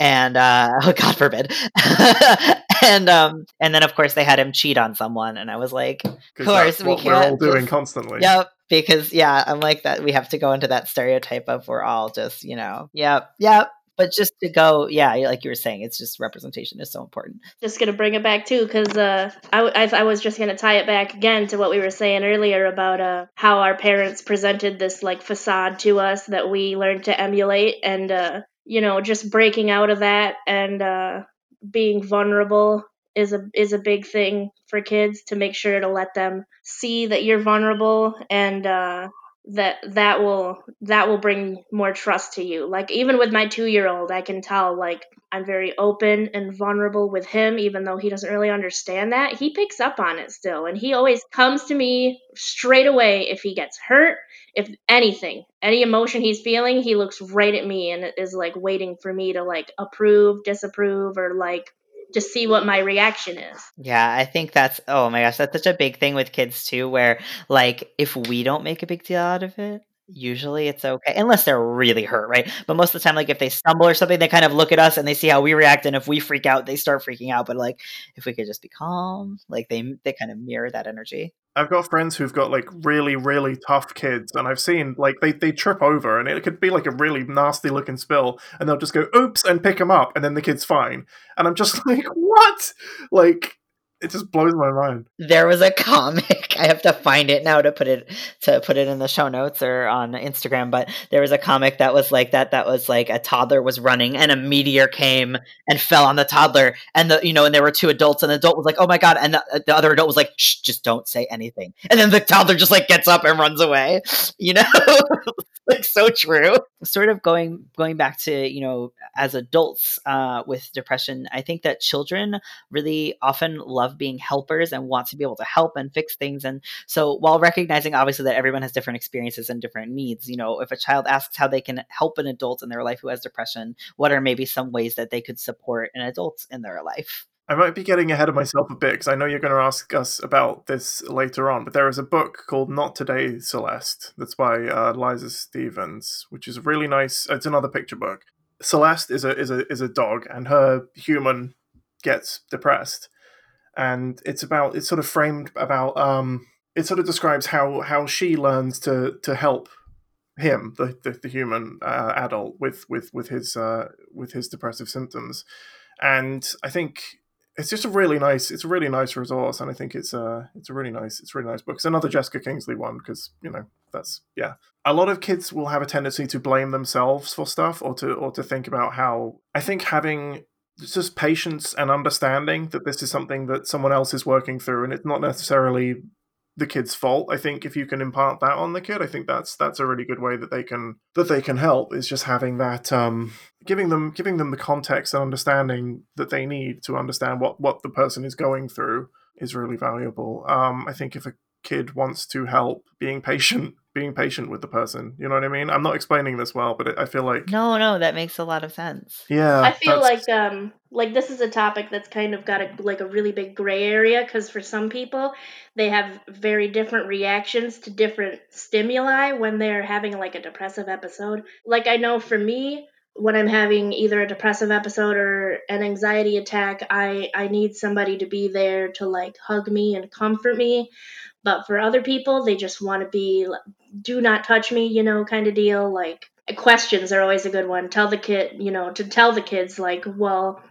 and uh oh, god forbid. And um and then of course they had him cheat on someone and i was like of course that's we what we're all can't doing just- constantly. yep because yeah i'm like that we have to go into that stereotype of we're all just you know yep yep but just to go yeah like you were saying it's just representation is so important. Just gonna bring it back too because uh, I, w- I, I was just gonna tie it back again to what we were saying earlier about uh, how our parents presented this like facade to us that we learned to emulate and uh, you know just breaking out of that and uh, being vulnerable is a is a big thing for kids to make sure to let them see that you're vulnerable and uh, that that will that will bring more trust to you like even with my 2 year old I can tell like I'm very open and vulnerable with him, even though he doesn't really understand that. He picks up on it still, and he always comes to me straight away if he gets hurt, if anything, any emotion he's feeling, he looks right at me and is like waiting for me to like approve, disapprove, or like just see what my reaction is. yeah i think that's oh my gosh that's such a big thing with kids too where like if we don't make a big deal out of it usually it's okay unless they're really hurt right but most of the time like if they stumble or something they kind of look at us and they see how we react and if we freak out they start freaking out but like if we could just be calm like they they kind of mirror that energy I've got friends who've got like really, really tough kids, and I've seen like they, they trip over, and it could be like a really nasty looking spill, and they'll just go oops and pick them up, and then the kid's fine. And I'm just like, what? Like, it just blows my mind. there was a comic. I have to find it now to put it to put it in the show notes or on instagram but there was a comic that was like that that was like a toddler was running and a meteor came and fell on the toddler. And the you know and there were two adults and the adult was like oh my god. And the, the other adult was like Shh, just don't say anything. And then the toddler just like gets up and runs away. You know? Like so true. Sort of going going back to you know as adults uh with depression i think that children really often love being helpers and want to be able to help and fix things. And so, while recognizing obviously that everyone has different experiences and different needs, you know, if a child asks how they can help an adult in their life who has depression, what are maybe some ways that they could support an adult in their life? I might be getting ahead of myself a bit because I know you're going to ask us about this later on, but there is a book called Not Today, Celeste that's by uh, Liza Stevens, which is a really nice. It's another picture book. Celeste is a is a is a dog, and her human gets depressed, and it's about it's sort of framed about um it sort of describes how how she learns to to help him the the, the human uh, adult with with with his uh, with his depressive symptoms, and I think it's just a really nice it's a really nice resource and i think it's a it's a really nice it's a really nice book. It's another jessica kingsley one because you know that's yeah. A lot of kids will have a tendency to blame themselves for stuff or to or to think about how i think having just patience and understanding that this is something that someone else is working through and it's not necessarily the kid's fault. I think if you can impart that on the kid i think that's that's a really good way that they can that they can help is just having that um giving them giving them the context and understanding that they need to understand what what the person is going through is really valuable. Um i think if a kid wants to help, being patient being patient with the person. You know what I mean? I'm not explaining this well, but it, I feel like no, no, that makes a lot of sense. Yeah, I feel like um like this is a topic that's kind of got a like a really big gray area because for some people they have very different reactions to different stimuli when they're having like a depressive episode. Like I know for me, when I'm having either a depressive episode or an anxiety attack, I I need somebody to be there to like hug me and comfort me. But for other people, they just want to be do not touch me, you know, kind of deal. Like questions are always a good one. Tell the kid, you know, to tell the kids like, well,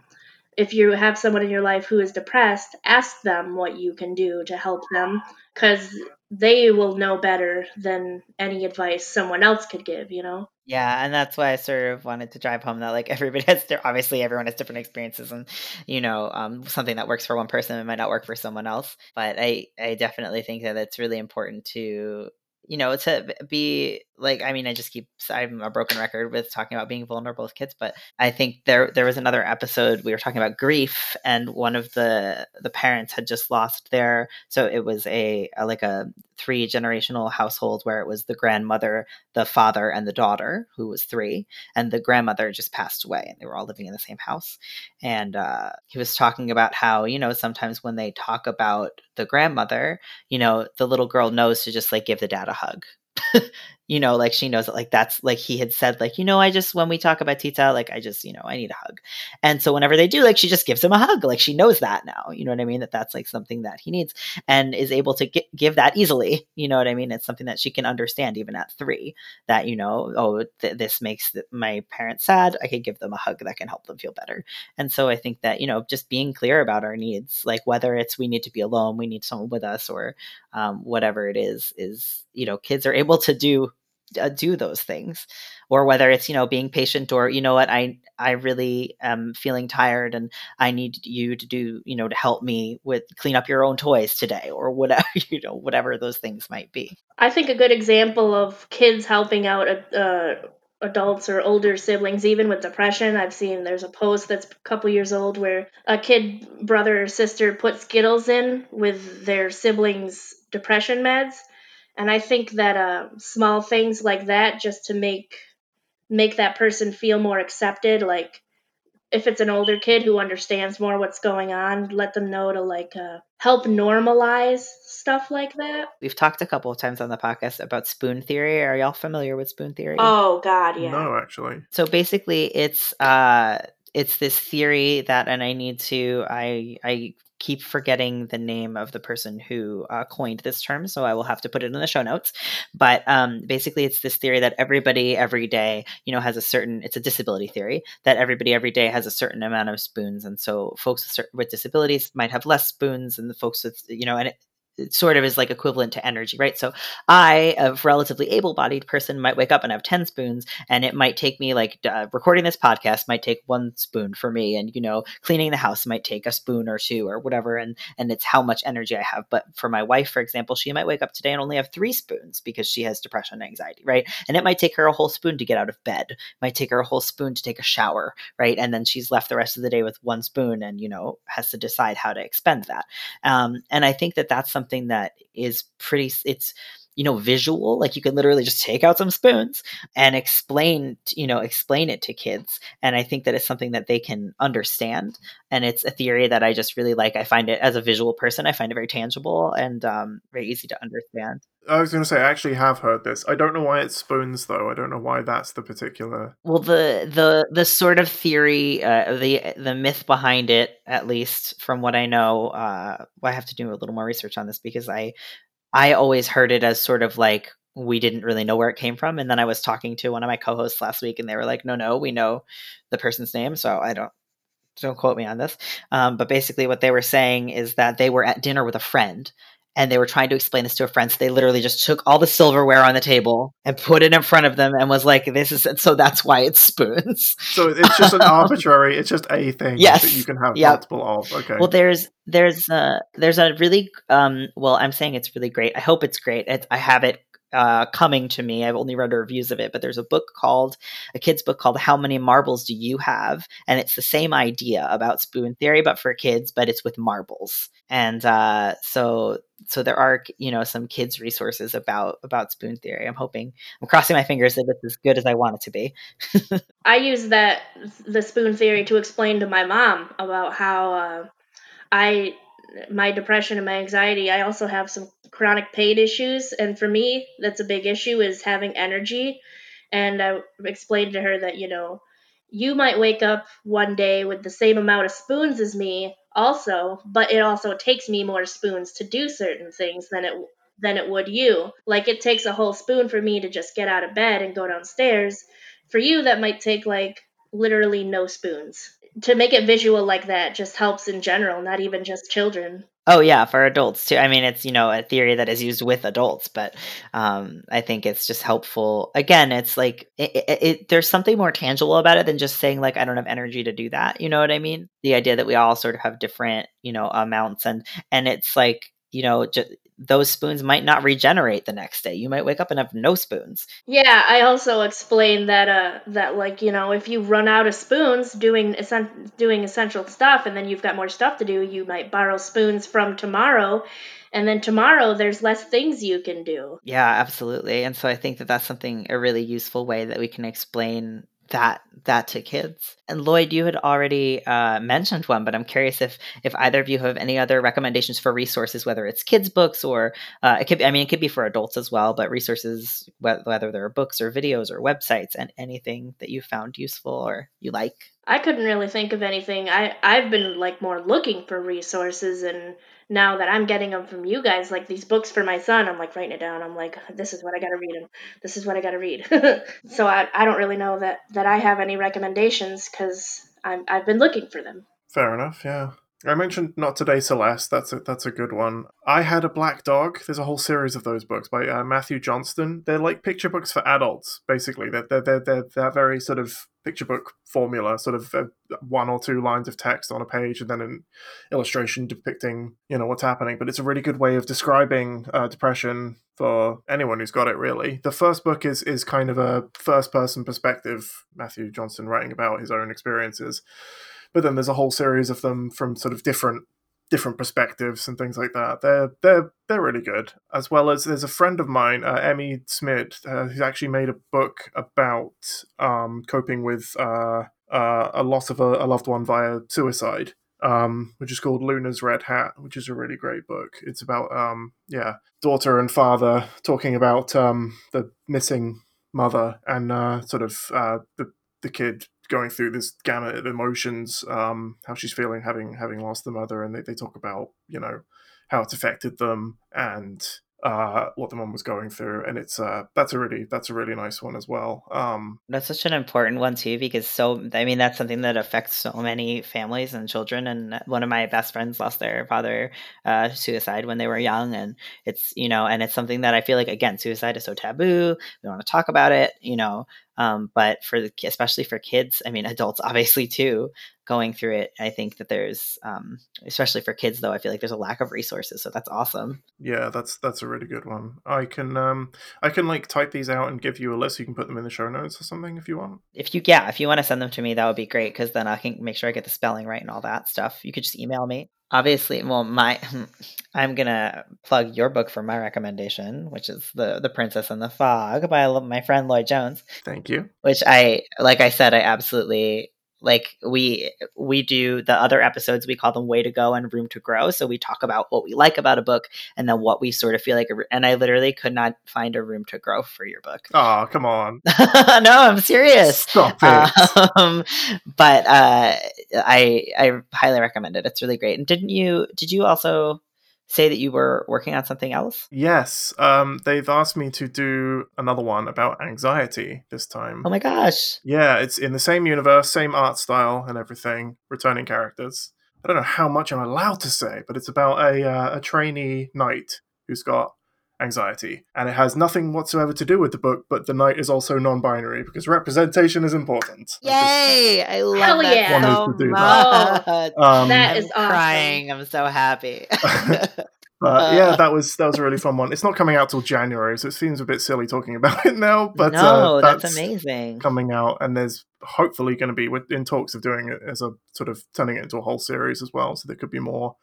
if you have someone in your life who is depressed, ask them what you can do to help them cuz they will know better than any advice someone else could give, you know? Yeah, and that's why I sort of wanted to drive home that like everybody has their obviously everyone has different experiences and you know um, something that works for one person it might not work for someone else. But I I definitely think that it's really important to you know to be like i mean i just keep i'm a broken record with talking about being vulnerable with kids but i think there there was another episode we were talking about grief and one of the the parents had just lost their so it was a, a like a three generational household where it was the grandmother the father and the daughter who was three and the grandmother just passed away and they were all living in the same house. And uh, he was talking about how you know sometimes when they talk about the grandmother you know the little girl knows to just like give the dad a hug you know, like she knows that like that's like he had said, like, you know, I just when we talk about Tita, like I just, you know, I need a hug. And so whenever they do, like she just gives him a hug. Like she knows that now. You know what I mean? That that's like something that he needs and is able to give that easily. You know what I mean? It's something that she can understand even at three. That you know, oh, th- this makes th- my parents sad. I can give them a hug that can help them feel better. And so I think that you know, just being clear about our needs, like whether it's we need to be alone, we need someone with us, or um, whatever it is, is you know, kids are able to do uh, do those things or whether it's you know being patient or you know what? I i really am feeling tired and i need you to do you know to help me with clean up your own toys today or whatever you know whatever those things might be. I think a good example of kids helping out uh, adults or older siblings even with depression i've seen there's a post that's a couple years old where a kid brother or sister put skittles in with their siblings depression meds and I think that uh, small things like that, just to make make that person feel more accepted, like if it's an older kid who understands more what's going on, let them know to like uh, help normalize stuff like that. We've talked a couple of times on the podcast about spoon theory. Are y'all familiar with spoon theory? Oh God, yeah. No, actually. So basically, it's uh, it's this theory that, and I need to, I I keep forgetting the name of the person who uh, coined this term, so I will have to put it in the show notes. But um, basically, it's this theory that everybody every day, you know, has a certain. It's a disability theory that everybody every day has a certain amount of spoons, and so folks with disabilities might have less spoons, and the folks with you know, and it, sort of is like equivalent to energy, right? So I, a relatively able-bodied person, might wake up and have ten spoons, and it might take me like uh, recording this podcast might take one spoon for me, and you know, cleaning the house might take a spoon or two or whatever, and and it's how much energy I have. But for my wife, for example, she might wake up today and only have three spoons because she has depression and anxiety, right? And it might take her a whole spoon to get out of bed, it might take her a whole spoon to take a shower, right? And then she's left the rest of the day with one spoon, and you know, has to decide how to expend that. Um, and I think that that's something something that is pretty it's you know visual like you can literally just take out some spoons and explain you know explain it to kids. And i think that it's something that they can understand. And it's a theory that i just really like. I find it as a visual person i find it very tangible and um, very easy to understand. I was going to say i actually have heard this. I don't know why it's spoons though. I don't know why that's the particular well the the the sort of theory uh, the the myth behind it at least from what i know uh, i have to do a little more research on this because i I always heard it as sort of like we didn't really know where it came from. And then I was talking to one of my co-hosts last week, and they were like, "No, no, we know the person's name." So I don't don't quote me on this. Um, but basically, what they were saying is that they were at dinner with a friend, and they were trying to explain this to a friend. So they literally just took all the silverware on the table and put it in front of them and was like, "This is so that's why it's spoons." So it's just an arbitrary. It's just a thing yes. that you can have yep. multiple of. Okay. Well, there's there's a there's a really um well I'm saying it's really great. I hope it's great. It, I have it uh, coming to me. I've only read reviews of it, but there's a book called a kid's book called "How Many Marbles Do You Have?" and it's the same idea about spoon theory, but for kids, but it's with marbles. And uh, so so there are you know some kids resources about about spoon theory. I'm hoping I'm crossing my fingers that it's as good as I want it to be. I use that the spoon theory to explain to my mom about how uh, I my depression and my anxiety. I also have some chronic pain issues, and for me, that's a big issue is having energy. And I explained to her that you know you might wake up one day with the same amount of spoons as me also but it also takes me more spoons to do certain things than it than it would you like it takes a whole spoon for me to just get out of bed and go downstairs for you that might take like literally no spoons to make it visual like that just helps in general not even just children Oh yeah, for adults too. I mean, it's you know a theory that is used with adults, but um, I think it's just helpful. Again, it's like it, it, it, there's something more tangible about it than just saying like I don't have energy to do that. You know what I mean? The idea that we all sort of have different you know amounts and and it's like you know just those spoons might not regenerate the next day. You might wake up and have no spoons. Yeah, I also explained that uh that like, you know, if you run out of spoons doing essen- doing essential stuff and then you've got more stuff to do, you might borrow spoons from tomorrow and then tomorrow there's less things you can do. Yeah, absolutely. And so I think that that's something a really useful way that we can explain that that to kids. And Lloyd, you had already uh, mentioned one, but I'm curious if if either of you have any other recommendations for resources, whether it's kids books or uh, it could. Be, I mean, it could be for adults as well, but resources, whether they're books or videos or websites, and anything that you found useful or you like. I couldn't really think of anything. I I've been like more looking for resources and now that I'm getting them from you guys, like these books for my son, I'm like writing it down. I'm like, this is what I got to read, and this is what I got to read. so I, I don't really know that that I have any recommendations because I'm I've been looking for them. Fair enough. Yeah. I mentioned Not Today Celeste. That's a, that's a good one. I Had a Black Dog. There's a whole series of those books by uh, Matthew Johnstone. They're like picture books for adults, basically. They're, they're, they're, they're, they're very sort of picture book formula, sort of uh, one or two lines of text on a page and then an illustration depicting, you know, what's happening. But it's a really good way of describing uh, depression for anyone who's got it, really. The first book is, is kind of a first person perspective, Matthew Johnstone writing about his own experiences but then there's a whole series of them from sort of different different perspectives and things like that. They're they're they're really good. As well as there's a friend of mine, uh, Emmi Smid, uh, who's actually made a book about um, coping with uh, uh, a loss of a, a, loved one via suicide. Um, which is called Luna's Red Hat, which is a really great book. It's about um, yeah, daughter and father talking about um, the missing mother and uh, sort of uh, the the kid going through this gamut of emotions, um, how she's feeling having having lost the mother, and they, they talk about you know how it's affected them and uh, what the mom was going through, and it's uh, that's a really that's a really nice one as well. Um, that's such an important one too, because so I mean that's something that affects so many families and children. And one of my best friends lost their father uh, suicide when they were young, and it's you know, and it's something that I feel like again, suicide is so taboo. We don't want to talk about it, you know. Um, but for the, especially for kids, I mean, adults obviously too, going through it. I think that there's, um, especially for kids though, I feel like there's a lack of resources. So that's awesome. Yeah, that's that's a really good one. I can um, I can like type these out and give you a list. You can put them in the show notes or something if you want. If you yeah, if you want to send them to me, that would be great because then I can make sure I get the spelling right and all that stuff. You could just email me obviously well my i'm gonna plug your book for my recommendation which is the the princess and the fog by my friend lloyd jones. Thank you. Which i like i said i absolutely like we we do the other episodes we call them way to go and room to grow. So we talk about what we like about a book and then what we sort of feel like and i literally could not find a room to grow for your book. Oh come on. No i'm serious. Stop it. Um, but uh, i i highly recommend it. It's really great. And didn't you did you also say that you were working on something else? Yes. Um, they've asked me to do another one about anxiety this time. Oh my gosh. Yeah, it's in the same universe, same art style and everything, returning characters. I don't know how much I'm allowed to say, but it's about a, uh, a trainee knight who's got anxiety. And it has nothing whatsoever to do with the book, but the knight is also non binary because representation is important. Yay! I, I love Hell that yeah. so much. Oh, um, that is I'm awesome. crying. I'm so happy. But yeah, Uh. that was that was a really fun one. It's not coming out till January, so it seems a bit silly talking about it now. But no, uh, that's, amazing. coming out, and there's hopefully going to be with- in talks of doing it as a sort of turning it into a whole series as well. So there could be more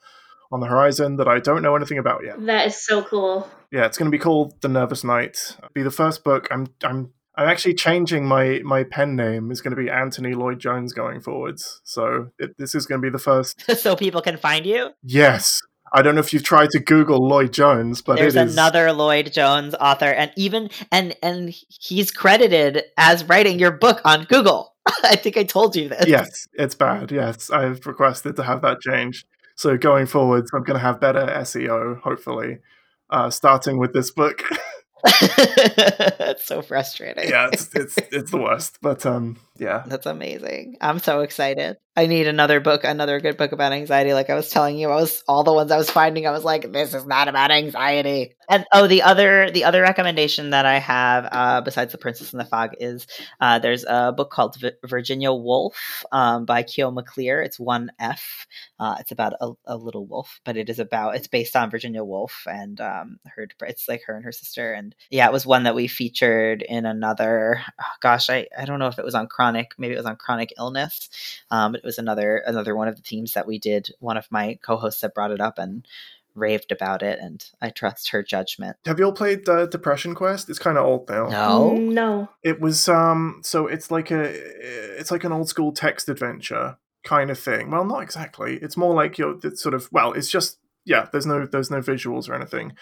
on the horizon that I don't know anything about yet. That is so cool. Yeah, it's going to be called The Nervous Knight. Be the first book. I'm I'm I'm actually changing my my pen name. is going to be Anthony Lloyd Jones going forwards. So it, this is going to be the first. so people can find you. Yes, I don't know if you've tried to Google Lloyd Jones, but There's it is another Lloyd Jones author, and even and and he's credited as writing your book on Google. I think I told you this. yes, it's bad. Yes, I've requested to have that changed. So going forwards, I'm going to have better SEO, hopefully, uh, starting with this book. it's so frustrating. yeah, it's, it's it's the worst. But um, yeah, That's amazing. I'm so excited. I need another book, another good book about anxiety. Like I was telling you, I was all the ones I was finding, I was like, this is not about anxiety. And oh, the other the other recommendation that I have, uh, besides The Princess and the Fog, is uh, there's a book called v- Virginia Woolf um, by Kyo Maclear. It's one F. Uh, it's about a, a little wolf, but it is about it's based on Virginia Woolf and um, her. It's like her and her sister, and yeah, it was one that we featured in another. Oh, gosh, I I don't know if it was on chronic, maybe it was on chronic illness. Um, it was another another one of the themes that we did. One of my co-hosts that brought it up and raved about it, and I trust her judgment. have you all played uh, Depression Quest? It's kind of old now. No, No. It was um so it's like a it's like an old school text adventure kind of thing. Well, not exactly. It's more like you're it's sort of well, it's just yeah, there's no there's no visuals or anything.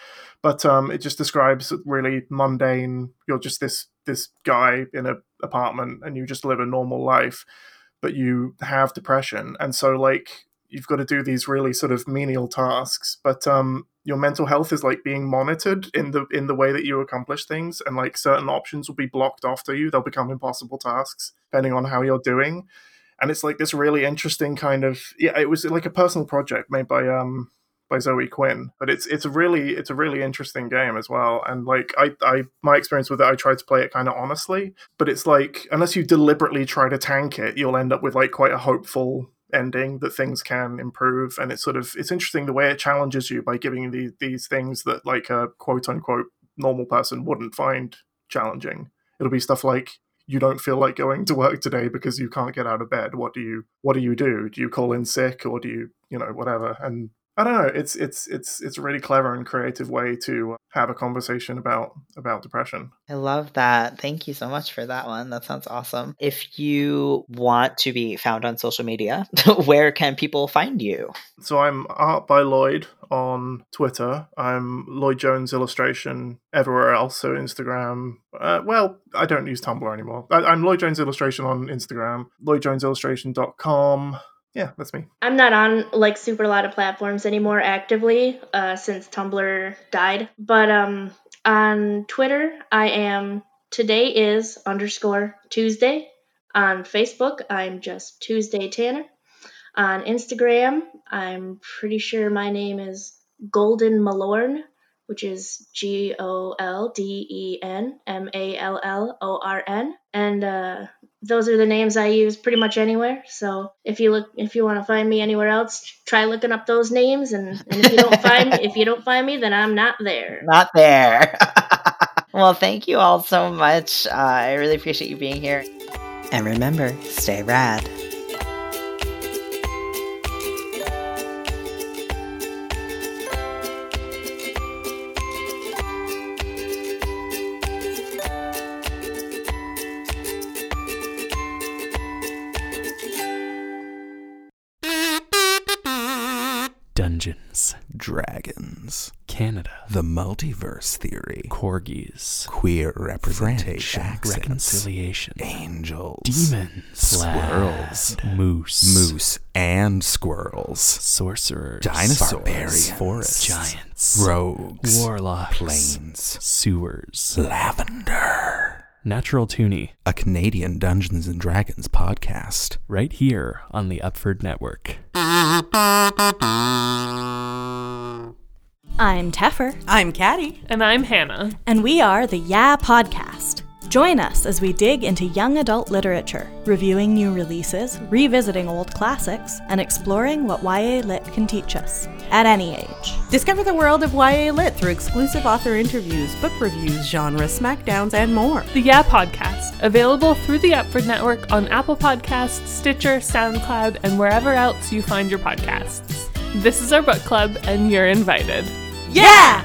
But um it just describes really mundane you're just this this guy in a apartment and you just live a normal life, but you have depression. And so like you've got to do these really sort of menial tasks, but um your mental health is like being monitored in the in the way that you accomplish things and like certain options will be blocked off to you. They'll become impossible tasks depending on how you're doing. And it's like this really interesting kind of yeah it was like a personal project made by um by Zoe Quinn but it's it's a really it's a really interesting game as well. And like I I my experience with it I tried to play it kind of honestly but it's like unless you deliberately try to tank it you'll end up with like quite a hopeful ending that things can improve. And it's sort of it's interesting the way it challenges you by giving you these, these things that like a quote unquote normal person wouldn't find challenging. It'll be stuff like you don't feel like going to work today because you can't get out of bed. What do you what do you do? Do you call in sick or do you you know whatever? And I don't know. It's it's it's it's a really clever and creative way to have a conversation about about depression. I love that. Thank you so much for that one. That sounds awesome. If you want to be found on social media, where can people find you? So I'm Art by Lloyd on Twitter. I'm Lloyd Jones Illustration everywhere else. So Instagram. Uh, well, I don't use Tumblr anymore. I, I'm Lloyd Jones Illustration on Instagram. LloydJonesIllustration.com. Yeah, that's me. I'm not on like super a lot of platforms anymore actively uh, since Tumblr died. But um, on Twitter, I am today is underscore Tuesday. On Facebook, I'm just Tuesday Tanner. On Instagram, I'm pretty sure my name is Golden Mallorn, which is G O L D E N M A L L O R N. And uh, those are the names I use pretty much anywhere. So if you look, if you want to find me anywhere else, try looking up those names. And, and if you don't find, if you don't find me, then I'm not there. Not there. well, thank you all so much. Uh, I really appreciate you being here. And remember, stay rad. Dragons. Canada, The multiverse theory. corgis, Queer representation. accents, reconciliation, Angels. demons, Squirrels. moose, Moose and squirrels. sorcerers, Dinosaurs. barbarians, Forests. giants, Rogues. warlocks, Plains. sewers, Lavender. Natural toonie, A Canadian Dungeons and Dragons podcast. right here on the Upford Network. I'm Teffer, I'm Caddy. And I'm Hannah. and we are the Yeah Podcast. Join us as we dig into young adult literature, reviewing new releases, revisiting old classics, and exploring what YA Lit can teach us at any age. Discover the world of YA Lit through exclusive author interviews, book reviews, genre smackdowns, and more. The Yeah Podcast, available through the Upford Network on Apple Podcasts, Stitcher, SoundCloud, and wherever else you find your podcasts. This is our book club, and you're invited. Yeah!